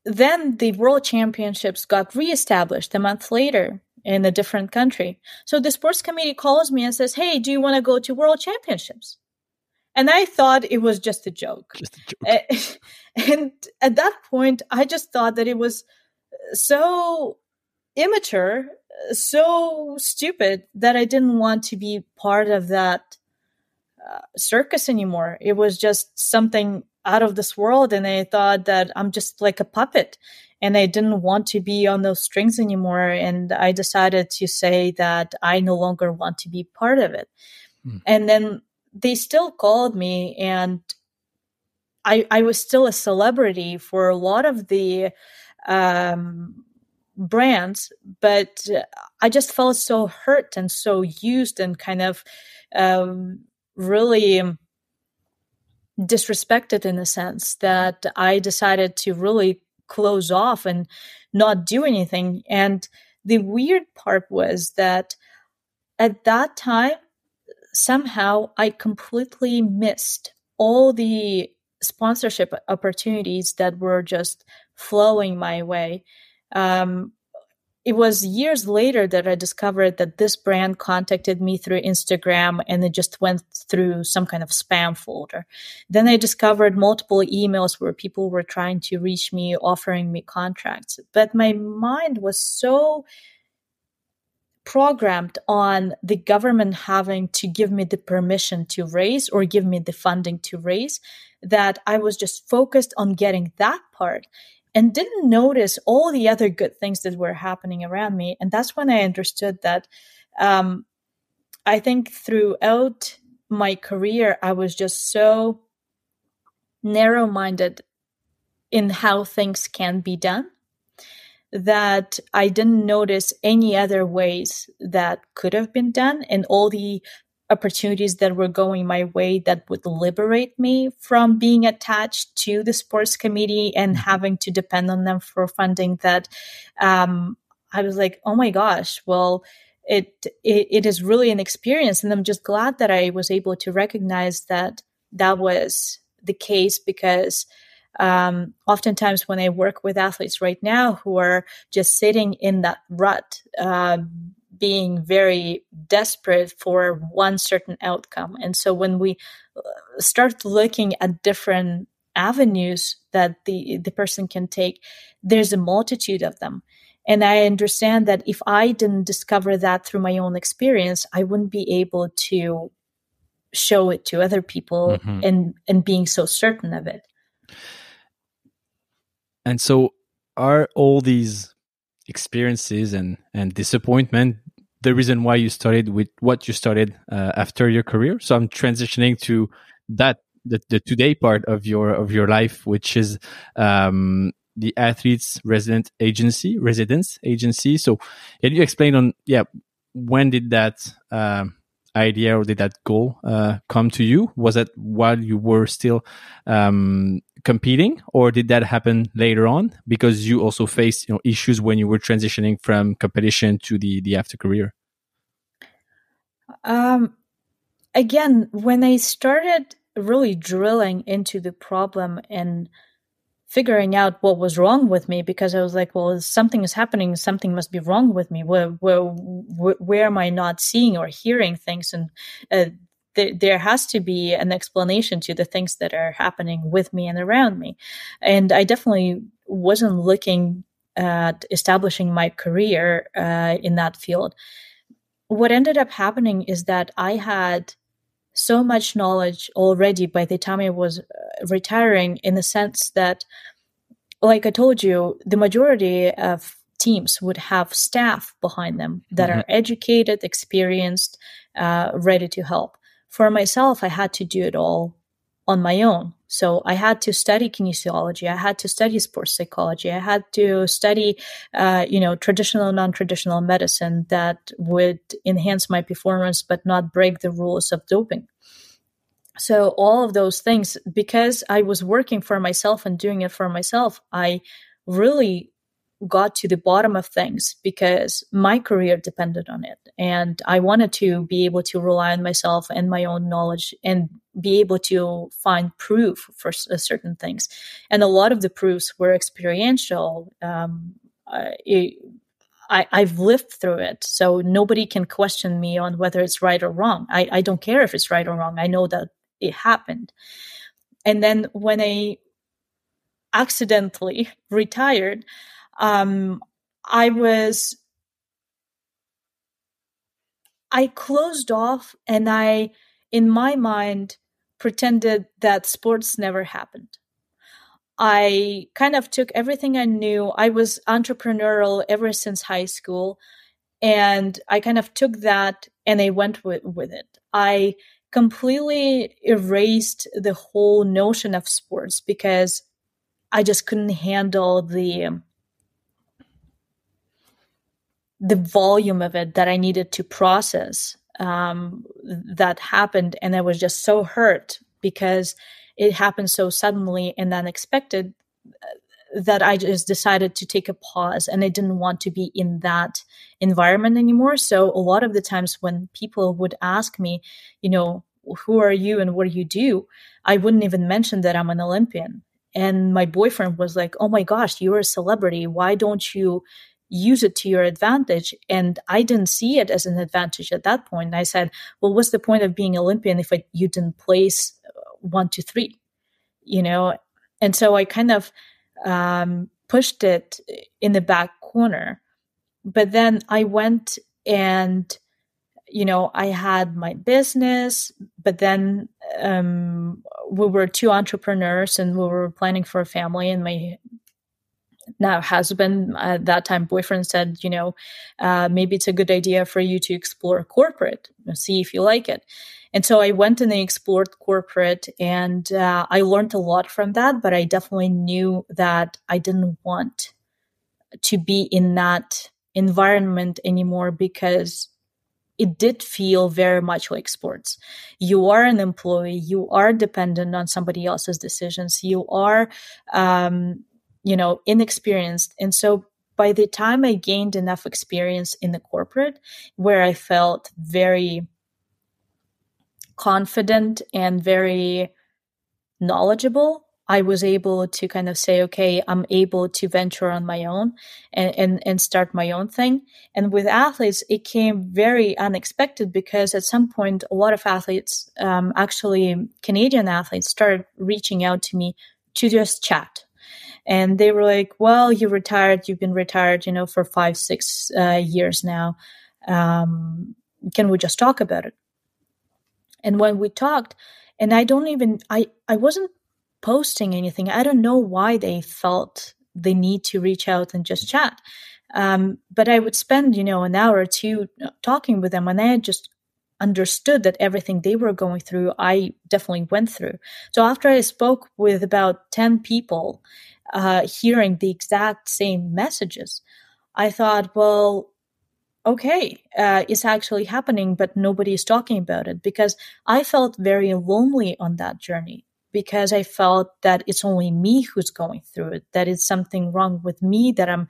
then the World Championships got reestablished a month later in a different country. So the sports committee calls me and says, "Hey, do you want to go to World Championships?" And I thought it was just a joke. Just a joke. [laughs] And at that point, I just thought that it was so immature, so stupid that I didn't want to be part of that uh, circus anymore. It was just something out of this world. And I thought that I'm just like a puppet and I didn't want to be on those strings anymore. And I decided to say that I no longer want to be part of it. Mm. And then they still called me and I, I was still a celebrity for a lot of the um, brands, but I just felt so hurt and so used and kind of um, really disrespected in a sense that I decided to really close off and not do anything. And the weird part was that at that time, somehow I completely missed all the sponsorship opportunities that were just flowing my way. Um, it was years later that I discovered that this brand contacted me through Instagram and it just went through some kind of spam folder. Then I discovered multiple emails where people were trying to reach me, offering me contracts. But my mind was so programmed on the government having to give me the permission to raise or give me the funding to raise that I was just focused on getting that part and didn't notice all the other good things that were happening around me. And that's when I understood that um, I think throughout my career, I was just so narrow minded in how things can be done that I didn't notice any other ways that could have been done and all the opportunities that were going my way that would liberate me from being attached to the sports committee and mm-hmm. having to depend on them for funding that um, I was like, oh my gosh, well, it, it, it is really an experience. And I'm just glad that I was able to recognize that that was the case because um, oftentimes when I work with athletes right now who are just sitting in that rut, uh, being very desperate for one certain outcome. And so when we uh, start looking at different avenues that the, the person can take, there's a multitude of them. And I understand that if I didn't discover that through my own experience, I wouldn't be able to show it to other people mm-hmm. and and being so certain of it. And so are all these experiences and and disappointment the reason why you started with what you started uh, after your career? So I'm transitioning to that the, the today part of your of your life, which is um, the athletes resident agency residence agency. So can you explain on yeah when did that um, idea or did that goal uh, come to you? Was that while you were still um, competing, or did that happen later on because you also faced you know issues when you were transitioning from competition to the the after career? Um, again, when I started really drilling into the problem and figuring out what was wrong with me because I was like, well, something is happening. Something must be wrong with me. Where, where, where am I not seeing or hearing things? And uh, th- there has to be an explanation to the things that are happening with me and around me. And I definitely wasn't looking at establishing my career uh, in that field. What ended up happening is that I had so much knowledge already by the time I was uh, retiring in the sense that, like I told you, the majority of teams would have staff behind them that mm-hmm. are educated, experienced, uh, ready to help. For myself, I had to do it all on my own. So I had to study kinesiology. I had to study sports psychology. I had to study, uh, you know, traditional, non-traditional medicine that would enhance my performance, but not break the rules of doping. So all of those things, because I was working for myself and doing it for myself, I really got to the bottom of things because my career depended on it. And I wanted to be able to rely on myself and my own knowledge and be able to find proof for uh, certain things. And a lot of the proofs were experiential. Um, I, I've lived through it. So nobody can question me on whether it's right or wrong. I, I don't care if it's right or wrong. I know that it happened. And then when I accidentally [laughs] retired, um, I was, I closed off and I, in my mind, pretended that sports never happened. I kind of took everything I knew. I was entrepreneurial ever since high school. And I kind of took that and I went with, with it. I completely erased the whole notion of sports because I just couldn't handle the the volume of it that I needed to process um, that happened, and I was just so hurt because it happened so suddenly and unexpected uh, that I just decided to take a pause and I didn't want to be in that environment anymore. So a lot of the times when people would ask me, you know, who are you and what do you do? I wouldn't even mention that I'm an Olympian. And my boyfriend was like, oh my gosh, you're a celebrity. Why don't you use it to your advantage. And I didn't see it as an advantage at that point. I said, well, what's the point of being Olympian if you didn't place uh, one, two, three? You know? And so I kind of um, pushed it in the back corner. But then I went and, you know, I had my business, but then um, we were two entrepreneurs and we were planning for a family, and my now husband at that time boyfriend said you know uh, maybe it's a good idea for you to explore corporate see if you like it and so i went and I explored corporate and uh, i learned a lot from that but i definitely knew that i didn't want to be in that environment anymore because it did feel very much like sports. You are an employee. You are dependent on somebody else's decisions. You are um, you know, inexperienced. And so by the time I gained enough experience in the corporate where I felt very confident and very knowledgeable I was able to kind of say, okay, I'm able to venture on my own and, and, and start my own thing. And with athletes, it came very unexpected because at some point, a lot of athletes, um, actually Canadian athletes started reaching out to me to just chat. And they were like, well, you retired, you've been retired, you know, for five, six uh, years now. Um, can we just talk about it? And when we talked, and I don't even, I, I wasn't posting anything. I don't know why they felt the need to reach out and just chat. Um, but I would spend, you know, an hour or two uh, talking with them, and I just understood that everything they were going through, I definitely went through. So after I spoke with about 10 people, uh, hearing the exact same messages, I thought, well, okay, uh, it's actually happening, but nobody is talking about it because I felt very lonely on that journey because I felt that it's only me who's going through it, that it's something wrong with me, that I'm,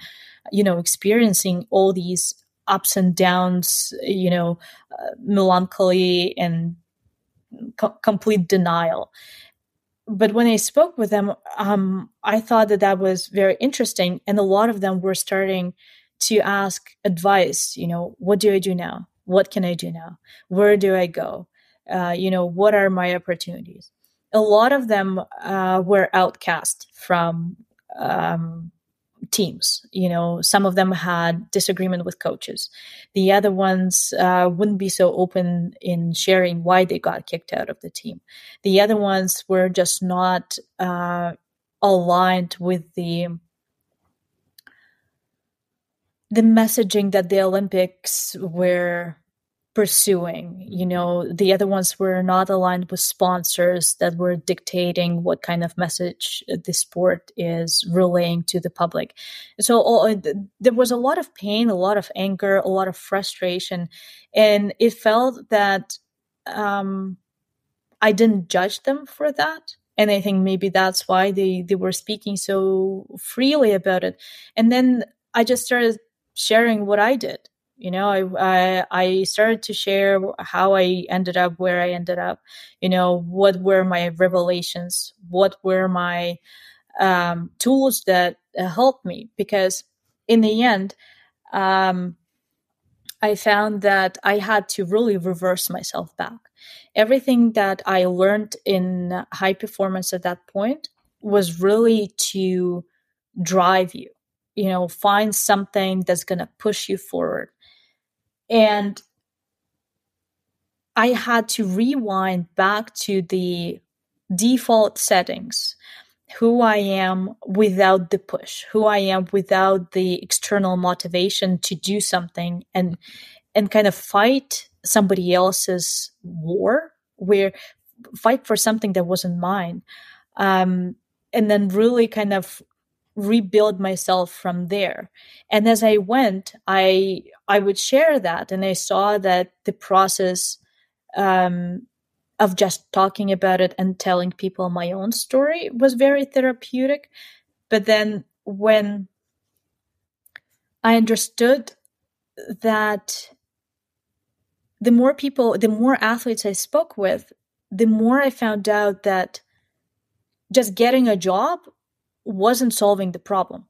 you know, experiencing all these ups and downs, you know, uh, melancholy and co- complete denial. But when I spoke with them, um, I thought that that was very interesting. And a lot of them were starting to ask advice, you know, what do I do now? What can I do now? Where do I go? Uh, you know, what are my opportunities? a lot of them uh, were outcast from um, teams. You know, some of them had disagreement with coaches. The other ones uh, wouldn't be so open in sharing why they got kicked out of the team. The other ones were just not uh, aligned with the the messaging that the Olympics were pursuing. You know, the other ones were not aligned with sponsors that were dictating what kind of message the sport is relaying to the public. So all, there was a lot of pain, a lot of anger, a lot of frustration, and it felt that um, I didn't judge them for that. And I think maybe that's why they, they were speaking so freely about it. And then I just started sharing what I did you know I, I, I started to share how i ended up where i ended up you know what were my revelations what were my um, tools that uh, helped me because in the end um, i found that i had to really reverse myself back. Everything that i learned in high performance at that point was really to drive you you know find something that's going to push you forward and I had to rewind back to the default settings who I am without the push, who I am without the external motivation to do something and and kind of fight somebody else's war, where fight for something that wasn't mine. Um, and then really kind of rebuild myself from there. And as i went i i would share that and i saw that the process um, of just talking about it and telling people my own story was very therapeutic. But then when i understood that the more people the more athletes i spoke with the more i found out that just getting a job wasn't solving the problem.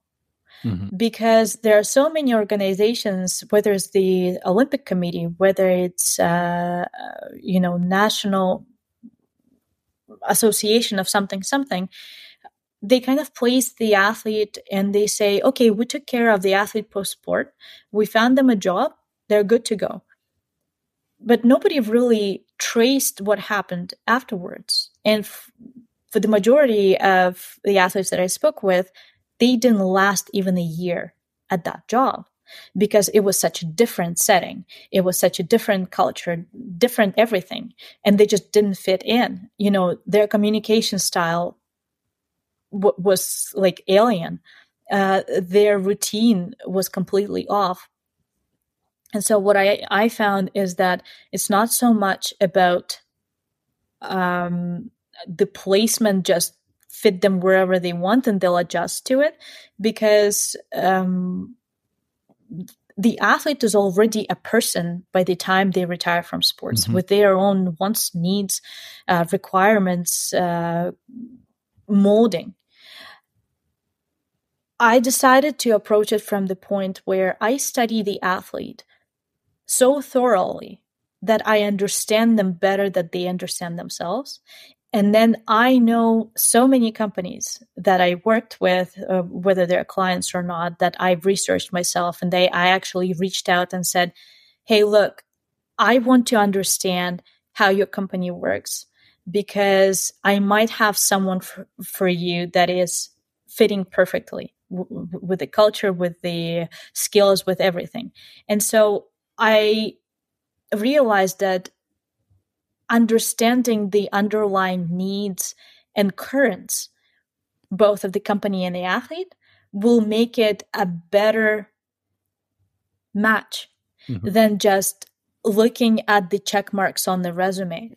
Mm-hmm. Because there are so many organizations, whether it's the Olympic Committee, whether it's uh, you know national association of something something, they kind of place the athlete and they say, okay, we took care of the athlete post sport, we found them a job, they're good to go. But nobody really traced what happened afterwards. And f- for the majority of the athletes that I spoke with, they didn't last even a year at that job because it was such a different setting. It was such a different culture, different everything. And they just didn't fit in. You know, their communication style w- was like alien. Uh, their routine was completely off. And so what I, I found is that it's not so much about um, the placement just fit them wherever they want and they'll adjust to it because um, the athlete is already a person by the time they retire from sports mm-hmm. with their own wants, needs, uh, requirements, uh, molding. I decided to approach it from the point where I study the athlete so thoroughly that I understand them better than they understand themselves. And then I know so many companies that I worked with, uh, whether they're clients or not, that I've researched myself. And they, I actually reached out and said, Hey, look, I want to understand how your company works because I might have someone for, for you that is fitting perfectly with the culture, with the skills, with everything. And so I realized that understanding the underlying needs and currents, both of the company and the athlete, will make it a better match mm-hmm. than just looking at the check marks on the resume.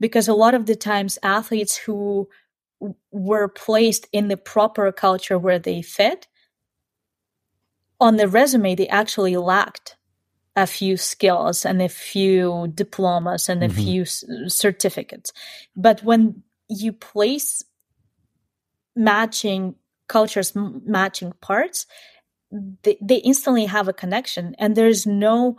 Because a lot of the times, athletes who were placed in the proper culture where they fit, on the resume, they actually lacked a few skills and a few diplomas and a mm-hmm. few c- certificates. But when you place matching cultures, m- matching parts, they, they instantly have a connection. And there's no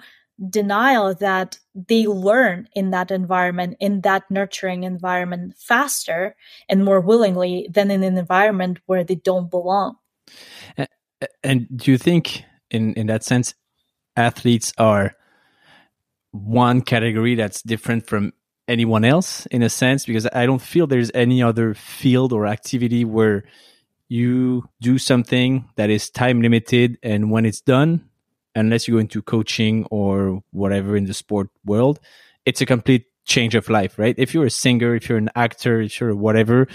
denial that they learn in that environment, in that nurturing environment faster and more willingly than in an environment where they don't belong. And do you think, in, in that sense, athletes are one category that's different from anyone else in a sense? Because I don't feel there's any other field or activity where you do something that is time limited and when it's done unless you go into coaching or whatever in the sport world, it's a complete change of life, right? If you're a singer, if you're an actor, if you're whatever,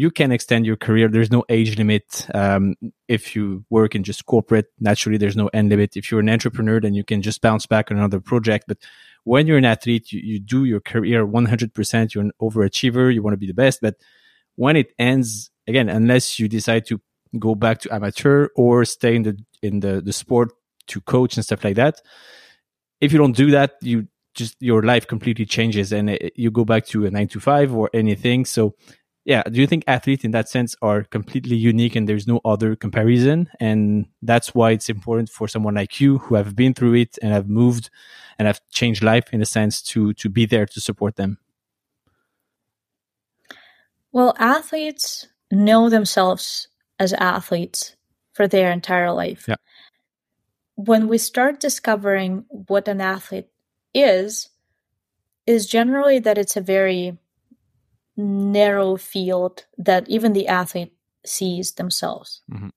you can extend your career. There's no age limit. Um, if you work in just corporate, naturally, there's no end limit. If you're an entrepreneur, then you can just bounce back on another project. But when you're an athlete, you, you do your career 100%. You're an overachiever. You want to be the best. But when it ends, again, unless you decide to go back to amateur or stay in the in the, the sport to coach and stuff like that. If you don't do that, you just your life completely changes and it, you go back to a nine to five or anything. So, yeah, do you think athletes in that sense are completely unique and there's no other comparison? And that's why it's important for someone like you who have been through it and have moved and have changed life in a sense to to be there to support them. Well, athletes know themselves as athletes for their entire life. Yeah when we start discovering what an athlete is, is generally that it's a very narrow field that even the athlete sees themselves. Mm-hmm.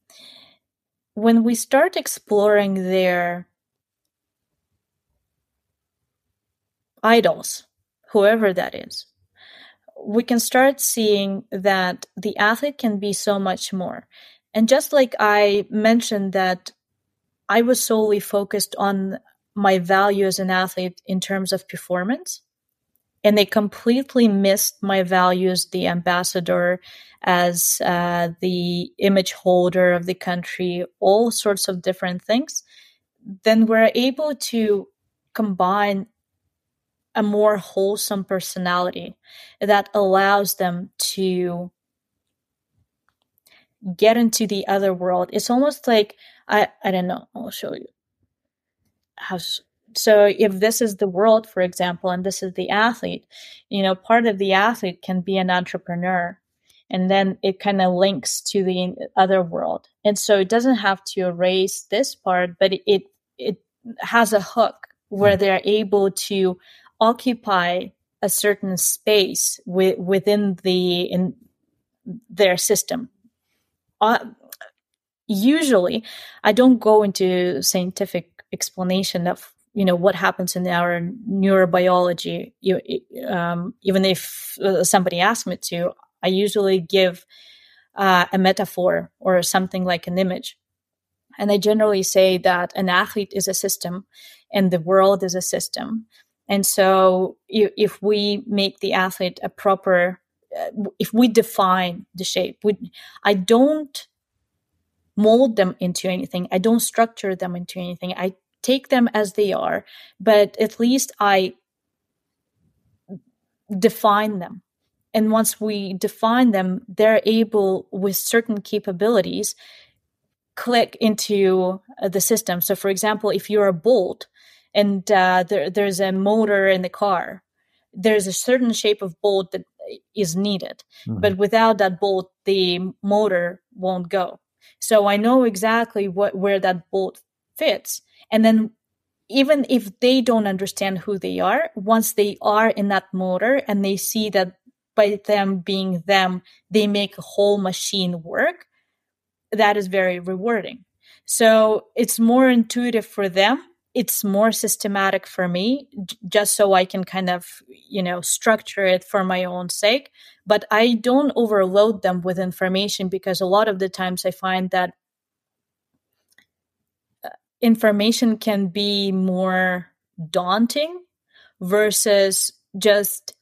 When we start exploring their idols, whoever that is, we can start seeing that the athlete can be so much more. And just like I mentioned that I was solely focused on my value as an athlete in terms of performance. And they completely missed my values the ambassador, as uh, the image holder of the country, all sorts of different things. Then we're able to combine a more wholesome personality that allows them to get into the other world. It's almost like I I don't know. I'll show you. How so if this is the world, for example, and this is the athlete, you know, part of the athlete can be an entrepreneur, and then it kind of links to the other world, and so it doesn't have to erase this part, but it it, has a hook where they're able to occupy a certain space with, within the in their system. Uh, usually I don't go into scientific explanation of you know what happens in our neurobiology. You, um, even if uh, somebody asks me to, I usually give uh, a metaphor or something like an image. And I generally say that an athlete is a system and the world is a system. And so if we make the athlete a proper, uh, if we define the shape, we, I don't mold them into anything. I don't structure them into anything. I take them as they are, but at least I define them. And once we define them, they're able with certain capabilities click into uh, the system. So, for example, if you're a bolt and uh, there, there's a motor in the car, there's a certain shape of bolt that is needed. Mm-hmm. But without that bolt, the motor won't go. So I know exactly what where that bolt fits. And then even if they don't understand who they are, once they are in that motor and they see that by them being them, they make a whole machine work, that is very rewarding. So it's more intuitive for them. It's more systematic for me, just so I can kind of, you know, structure it for my own sake. But I don't overload them with information because a lot of the times I find that information can be more daunting versus just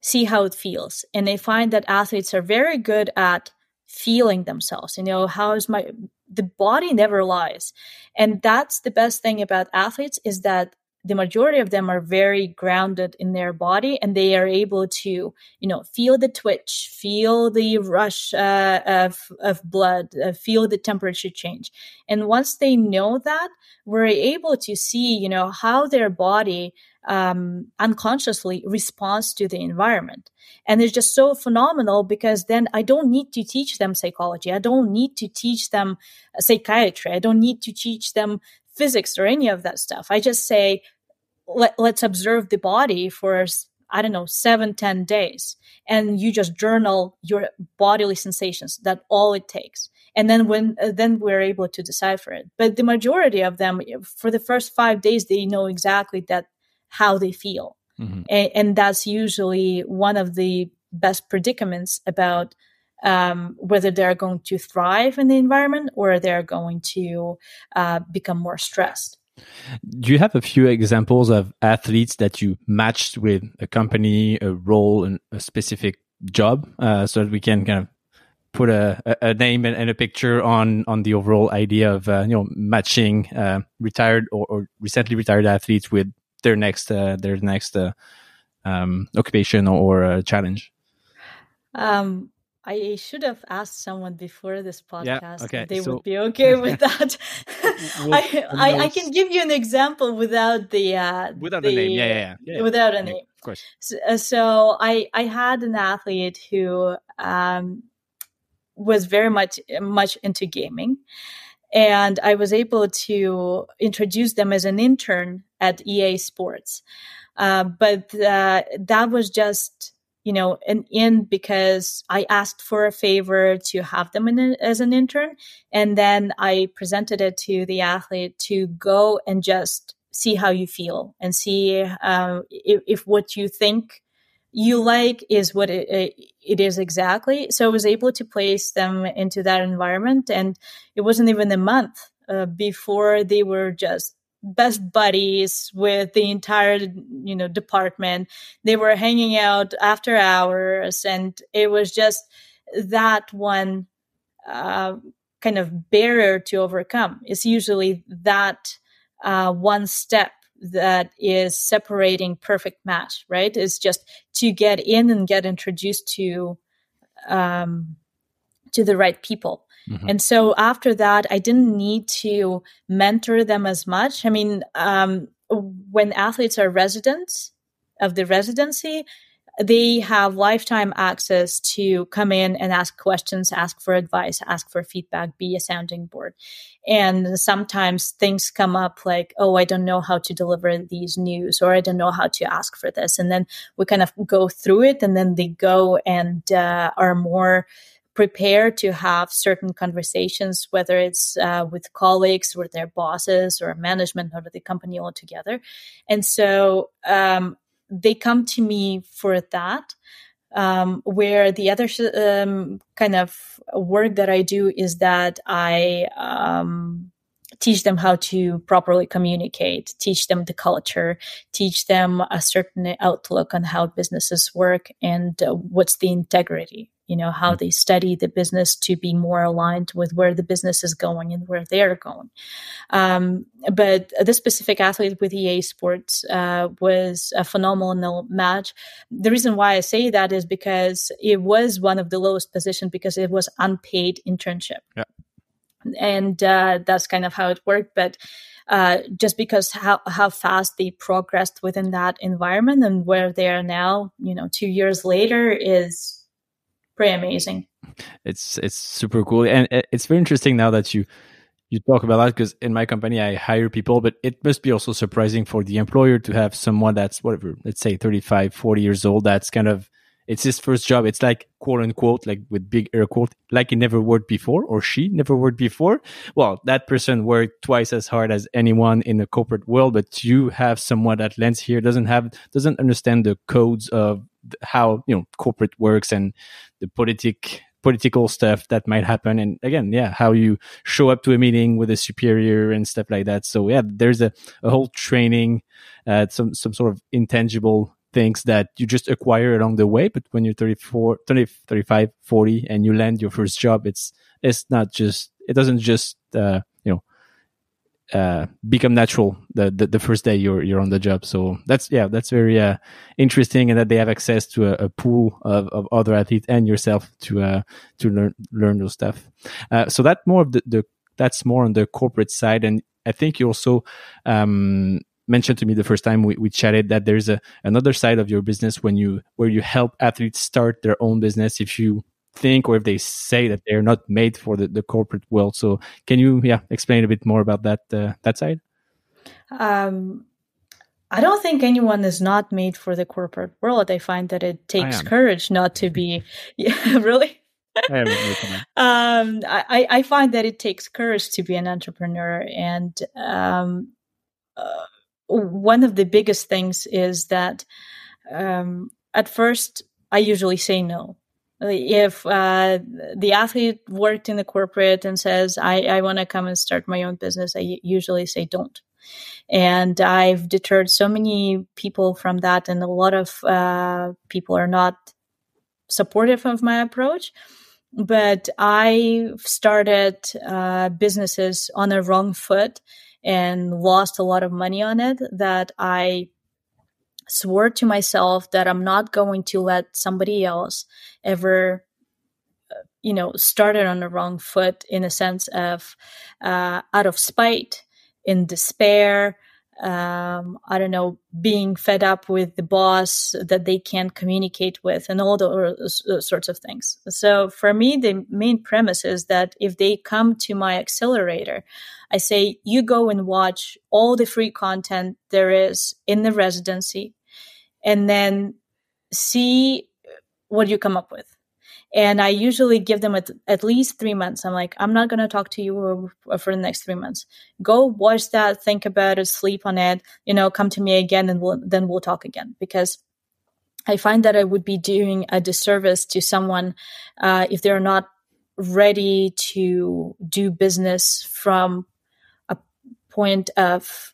see how it feels. And I find that athletes are very good at feeling themselves you know how is my the body never lies and that's the best thing about athletes is that the majority of them are very grounded in their body and they are able to you know feel the twitch feel the rush uh, of, of blood uh, feel the temperature change and once they know that we're able to see you know how their body um, unconsciously responds to the environment. And it's just so phenomenal because then I don't need to teach them psychology. I don't need to teach them psychiatry. I don't need to teach them physics or any of that stuff. I just say, Let, let's observe the body for I don't know, seven, ten days. And you just journal your bodily sensations. That all it takes. And then when, uh, then we're able to decipher it. But the majority of them, for the first five days, they know exactly that how they feel. Mm-hmm. And, and, that's usually one of the best predicaments about um, whether they're going to thrive in the environment or they're going to uh, become more stressed. Do you have a few examples of athletes that you matched with a company, a role, and a specific job, uh, so that we can kind of put a, a name and, a picture on on the overall idea of uh, you know matching uh, retired or, or, recently retired athletes with their next uh, their next uh, um, occupation or, or challenge? Um, I should have asked someone before this podcast yeah, okay. if they so, would be okay [laughs] with that. we'll, I, I, I, can give you an example without the uh, without the, a name, yeah, yeah, yeah, without a name, of course. So, uh, so, I I had an athlete who um, was very much much into gaming, and I was able to introduce them as an intern at EA Sports. Uh, but uh, that was just you know an in because I asked for a favor to have them in as an intern, and then I presented it to the athlete to go and just see how you feel and see uh, if, if, what you think you like is what it, it is exactly. So I was able to place them into that environment, and it wasn't even a month uh, before they were just best buddies with the entire you know department. They were hanging out after hours and it was just that one uh, kind of barrier to overcome. It's usually that uh, one step that is separating perfect match right? It's just to get in and get introduced to um, to the right people Mm-hmm. And so after that, I didn't need to mentor them as much. I mean, um, when athletes are residents of the residency, they have lifetime access to come in and ask questions, ask for advice, ask for feedback, be a sounding board. And sometimes things come up like, oh, I don't know how to deliver these news, or I don't know how to ask for this. And then we kind of go through it, and then they go and uh, are more prepare to have certain conversations, whether it's uh, with colleagues, with their bosses, or management, or the company altogether. And so um, they come to me for that. Um, where the other um, kind of work that I do is that I um, teach them how to properly communicate, teach them the culture, teach them a certain outlook on how businesses work and uh, what's the integrity you know how they study the business to be more aligned with where the business is going and where they're going. Um, but this specific athlete with ea sports uh, was a phenomenal match. The reason why i say that is because it was one of the lowest positions because it was unpaid internship. Yeah. and uh, that's kind of how it worked. But uh, just because how, how fast they progressed within that environment and where they are now, you know, two years later is pretty amazing. It's it's super cool, and it's very interesting now that you you talk about that because in my company I hire people, but it must be also surprising for the employer to have someone that's whatever, let's say 35, 40 years old, that's kind of it's his first job. It's like quote unquote, like with big air quote, like he never worked before or she never worked before. Well, that person worked twice as hard as anyone in the corporate world, but you have someone that lands here doesn't have doesn't understand the codes of how you know corporate works and the politic political stuff that might happen. And again yeah how you show up to a meeting with a superior and stuff like that. So yeah there's a, a whole training uh, some some sort of intangible things that you just acquire along the way. But when you're 34 30 35 40 and you land your first job it's it's not just it doesn't just uh, uh, become natural the, the, the first day you're you're on the job. So that's yeah that's very uh, interesting and that they have access to a, a pool of, of other athletes and yourself to uh to learn learn those stuff. Uh, so that more of the, the that's more on the corporate side. And i think you also um mentioned to me the first time we, we chatted that there's a another side of your business when you where you help athletes start their own business. If you think or if they say that they're not made for the, the corporate world so can you yeah explain a bit more about that uh, that side um I don't think anyone is not made for the corporate world. I find that it takes courage not to be. [laughs] Yeah, [laughs] really. I [laughs] um, I, I find that it takes courage to be an entrepreneur, and um, uh, one of the biggest things is that um, at first I usually say no. If uh, the athlete worked in the corporate and says, I, I want to come and start my own business, I usually say don't. And I've deterred so many people from that, and a lot of uh, people are not supportive of my approach. But I started uh, businesses on a wrong foot and lost a lot of money on it that I swore to myself that I'm not going to let somebody else ever you know started on the wrong foot in a sense of uh, out of spite in despair um, I don't know, being fed up with the boss that they can't communicate with, and all those sorts of things. So, for me, the main premise is that if they come to my accelerator, I say, you go and watch all the free content there is in the residency, and then see what you come up with and I usually give them at, at least three months. I'm like, I'm not going to talk to you for the next three months. Go watch that, think about it, sleep on it, you know, come to me again and we'll, then we'll talk again because I find that I would be doing a disservice to someone uh, if they're not ready to do business from a point of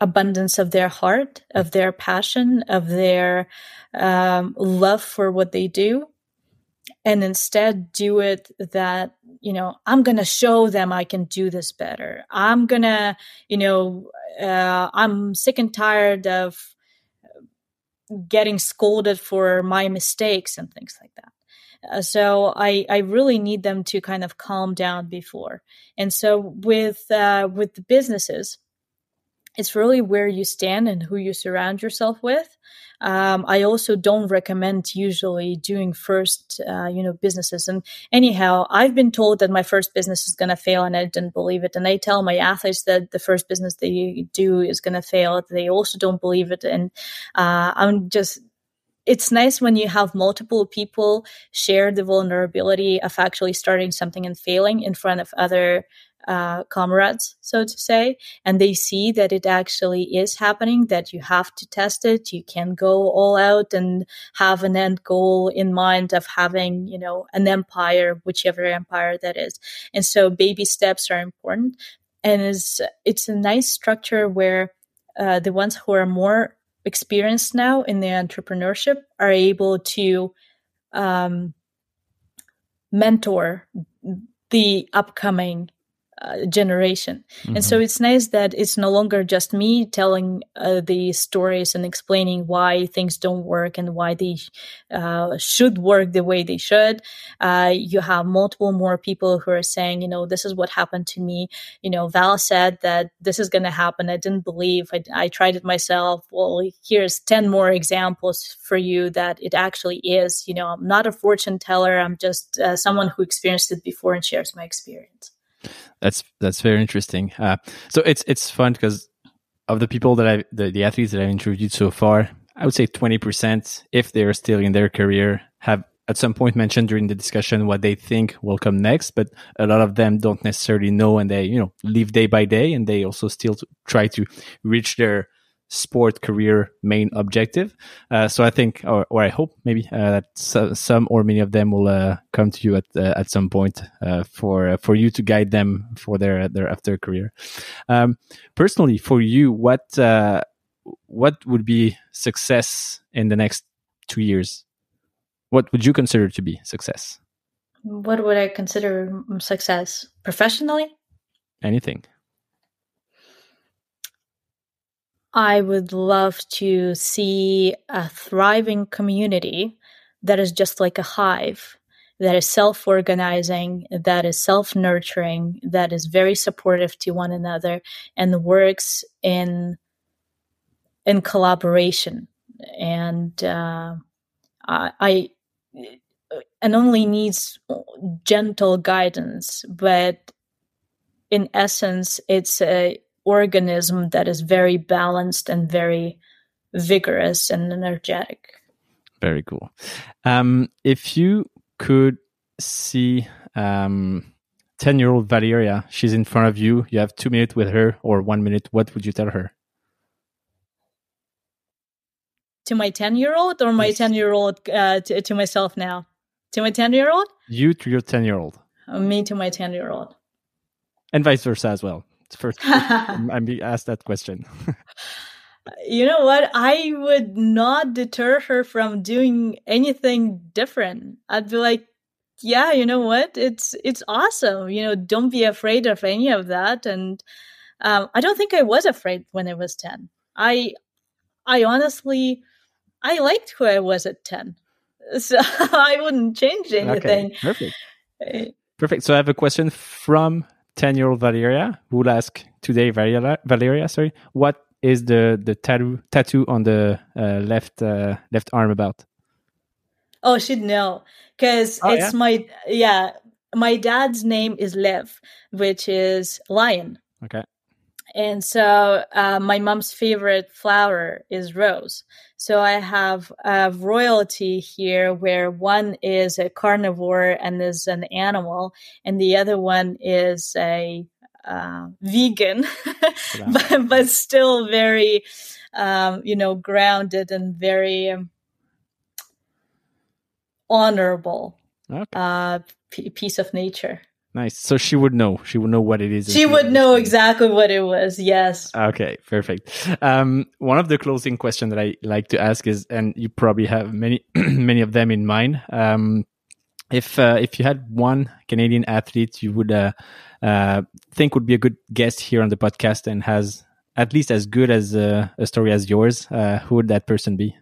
abundance of their heart, of their passion, of their um, love for what they do and instead do it that you know i'm gonna show them i can do this better. I'm gonna you know uh, i'm sick and tired of getting scolded for my mistakes and things like that. Uh, so I, I really need them to kind of calm down before. And so with uh, with the businesses it's really where you stand and who you surround yourself with. Um, I also don't recommend usually doing first, uh, you know, businesses. And anyhow, I've been told that my first business is going to fail, and I didn't believe it. And I tell my athletes that the first business they do is going to fail. They also don't believe it, and uh, I'm just it's nice when you have multiple people share the vulnerability of actually starting something and failing in front of other uh, comrades, so to say, and they see that it actually is happening, that you have to test it. You can go all out and have an end goal in mind of having, you know, an empire, whichever empire that is. And so baby steps are important. And it's, it's a nice structure where uh, the ones who are more experienced now in the entrepreneurship are able to um, mentor the upcoming uh, generation. Mm-hmm. And so it's nice that it's no longer just me telling uh, the stories and explaining why things don't work and why they uh, should work the way they should. Uh, you have multiple more people who are saying, you know, this is what happened to me. You know, Val said that this is going to happen. I didn't believe. I, I tried it myself. Well, here's 10 more examples for you that it actually is. You know, I'm not a fortune teller. I'm just uh, someone who experienced it before and shares my experience. That's that's very interesting. Uh, so it's it's fun because of the people that I the, the athletes that I've interviewed so far, I would say twenty percent, if they're still in their career, have at some point mentioned during the discussion what they think will come next. But a lot of them don't necessarily know, and they you know live day by day, and they also still try to reach their sport career main objective. Uh, so I think, or, or I hope maybe uh, that so, some or many of them will uh, come to you at uh, at some point uh, for uh, for you to guide them for their their after career. Um, personally, for you, what what would be success in the next two years? What would you consider to be success? What would I consider success professionally? Anything. I would love to see a thriving community that is just like a hive, that is self organizing, that is self nurturing, that is very supportive to one another, and works in in collaboration. And uh, I, and only needs gentle guidance, but in essence, it's a organism that is very balanced and very vigorous and energetic. Very cool. Um, if you could see um, 10 year old Valeria, she's in front of you, you have two minutes with her or one minute, what would you tell her? To my 10 year old or my 10 year old uh, to, to myself now? To my 10 year old? You to your 10 year old. Uh, me to my 10 year old. And vice versa as well [laughs] first [laughs] I'm being asked that question. you know what? I would not deter her from doing anything different. I'd be like, yeah, you know what? It's it's awesome. You know, don't be afraid of any of that. And um, I don't think I was afraid when I was ten. I I honestly I liked who I was at ten, [laughs] so I wouldn't change anything. Okay, perfect. Eh. Perfect. So I have a question from 10 year old Valeria who will ask today, Valeria, Valeria, sorry, what is the, the tattoo, tattoo on the uh, left, uh, left arm about? Oh, she'd know because oh, it's yeah? my, yeah, my dad's name is Lev, which is lion. Okay. And so uh, my mom's favorite flower is rose. So I have a royalty here where one is a carnivore and is an animal, and the other one is a uh, vegan, [laughs] but, but, still very, um, you know, grounded and very um, honorable okay. uh, p- piece of nature. Nice. So she would know. She would know what it is. She would know exactly what it was. Yes. Okay. Perfect. Um, one of the closing questions that I like to ask is, and you probably have many, [clears throat] many of them in mind. Um, if uh, if you had one Canadian athlete you would uh, uh, think would be a good guest here on the podcast and has at least as good as uh, a story as yours, uh, who would that person be?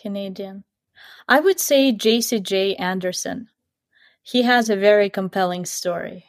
Canadian. I would say Jasey-Jay Anderson. He has a very compelling story.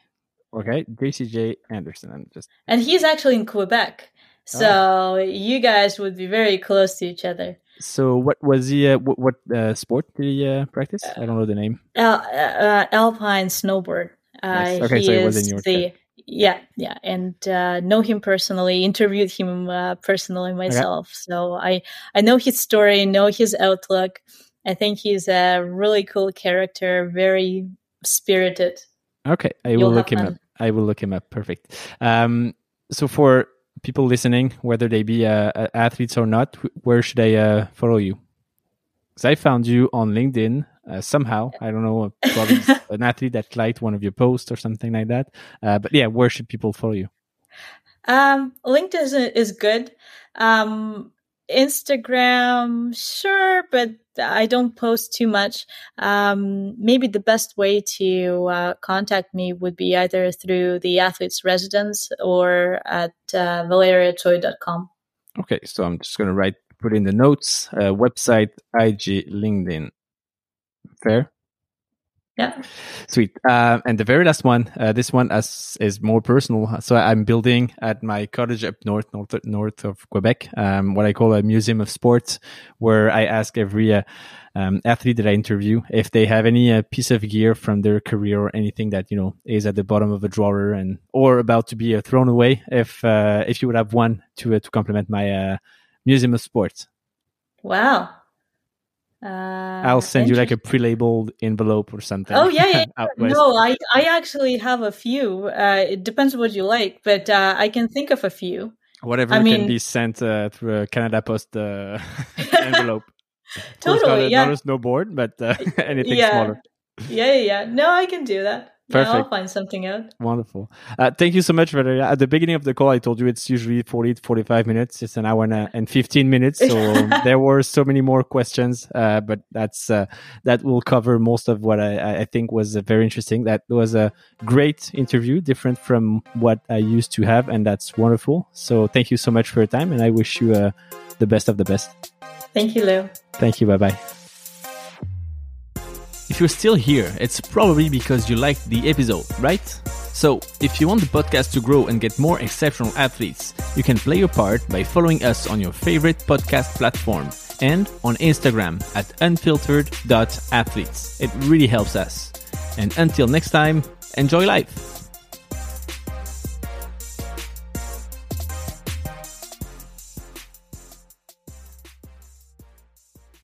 Okay, Jasey-Jay Anderson. I'm just And he's actually in Quebec. So oh. you guys would be very close to each other. So what was he? Uh, what, what uh, sport did he uh, practice? I don't know the name. Uh, uh, alpine snowboard. Nice. Okay, so he was in your the, yeah, yeah, and uh, know him personally. Interviewed him personally myself, okay. so I I know his story, know his outlook. I think he's a really cool character, very spirited. Okay, I will You'll look him fun. up. I will look him up. Perfect. Um, so for people listening, whether they be uh, uh athletes or not, where should I uh, follow you? Because I found you on LinkedIn uh, somehow. I don't know, probably [laughs] an athlete that liked one of your posts or something like that. Uh, but yeah, where should people follow you? Um, LinkedIn is, is good. Um, Instagram, sure, but I don't post too much. Um, maybe the best way to uh, contact me would be either through the athlete's residence or at uh, valeriatsoy.com. Okay, so I'm just going to write, put in the notes, uh, website, IG, LinkedIn. Fair? Yeah. Sweet. Uh, and the very last one, uh, this one is, is more personal. So I'm building at my cottage up north, north, north of Quebec, um, what I call a museum of sports, where I ask every uh, um, athlete that I interview if they have any uh, piece of gear from their career or anything that you know is at the bottom of a drawer and or about to be uh, thrown away. If uh, if you would have one to uh, to complement my museum of sports. Wow. Uh, I'll send you like a pre-labeled envelope or something. Oh yeah, yeah. [laughs] no, I I actually have a few. Uh, it depends what you like, but uh, I can think of a few. Whatever I mean, can be sent uh, through a Canada Post uh, [laughs] [laughs] envelope. totally, not a, yeah. Not a snowboard, but uh, anything yeah. smaller. Yeah, yeah. No, I can do that. Perfect. Yeah, I'll find something out. Wonderful. Uh, thank you so much, Valeria. At the beginning of the call, I told you it's usually 40 to 45 minutes. It's an hour and, a, and 15 minutes. So [laughs] there were so many more questions, uh, but that's, uh, that will cover most of what I, I think was very interesting. That was a great interview, different from what I used to have. And that's wonderful. So thank you so much for your time. And I wish you uh, the best of the best. Thank you, Leo. Thank you. Bye bye. If you're still here, it's probably because you liked the episode, right? So, if you want the podcast to grow and get more exceptional athletes, you can play your part by following us on your favorite podcast platform and on Instagram at unfiltered.athletes. It really helps us. And until next time, enjoy life.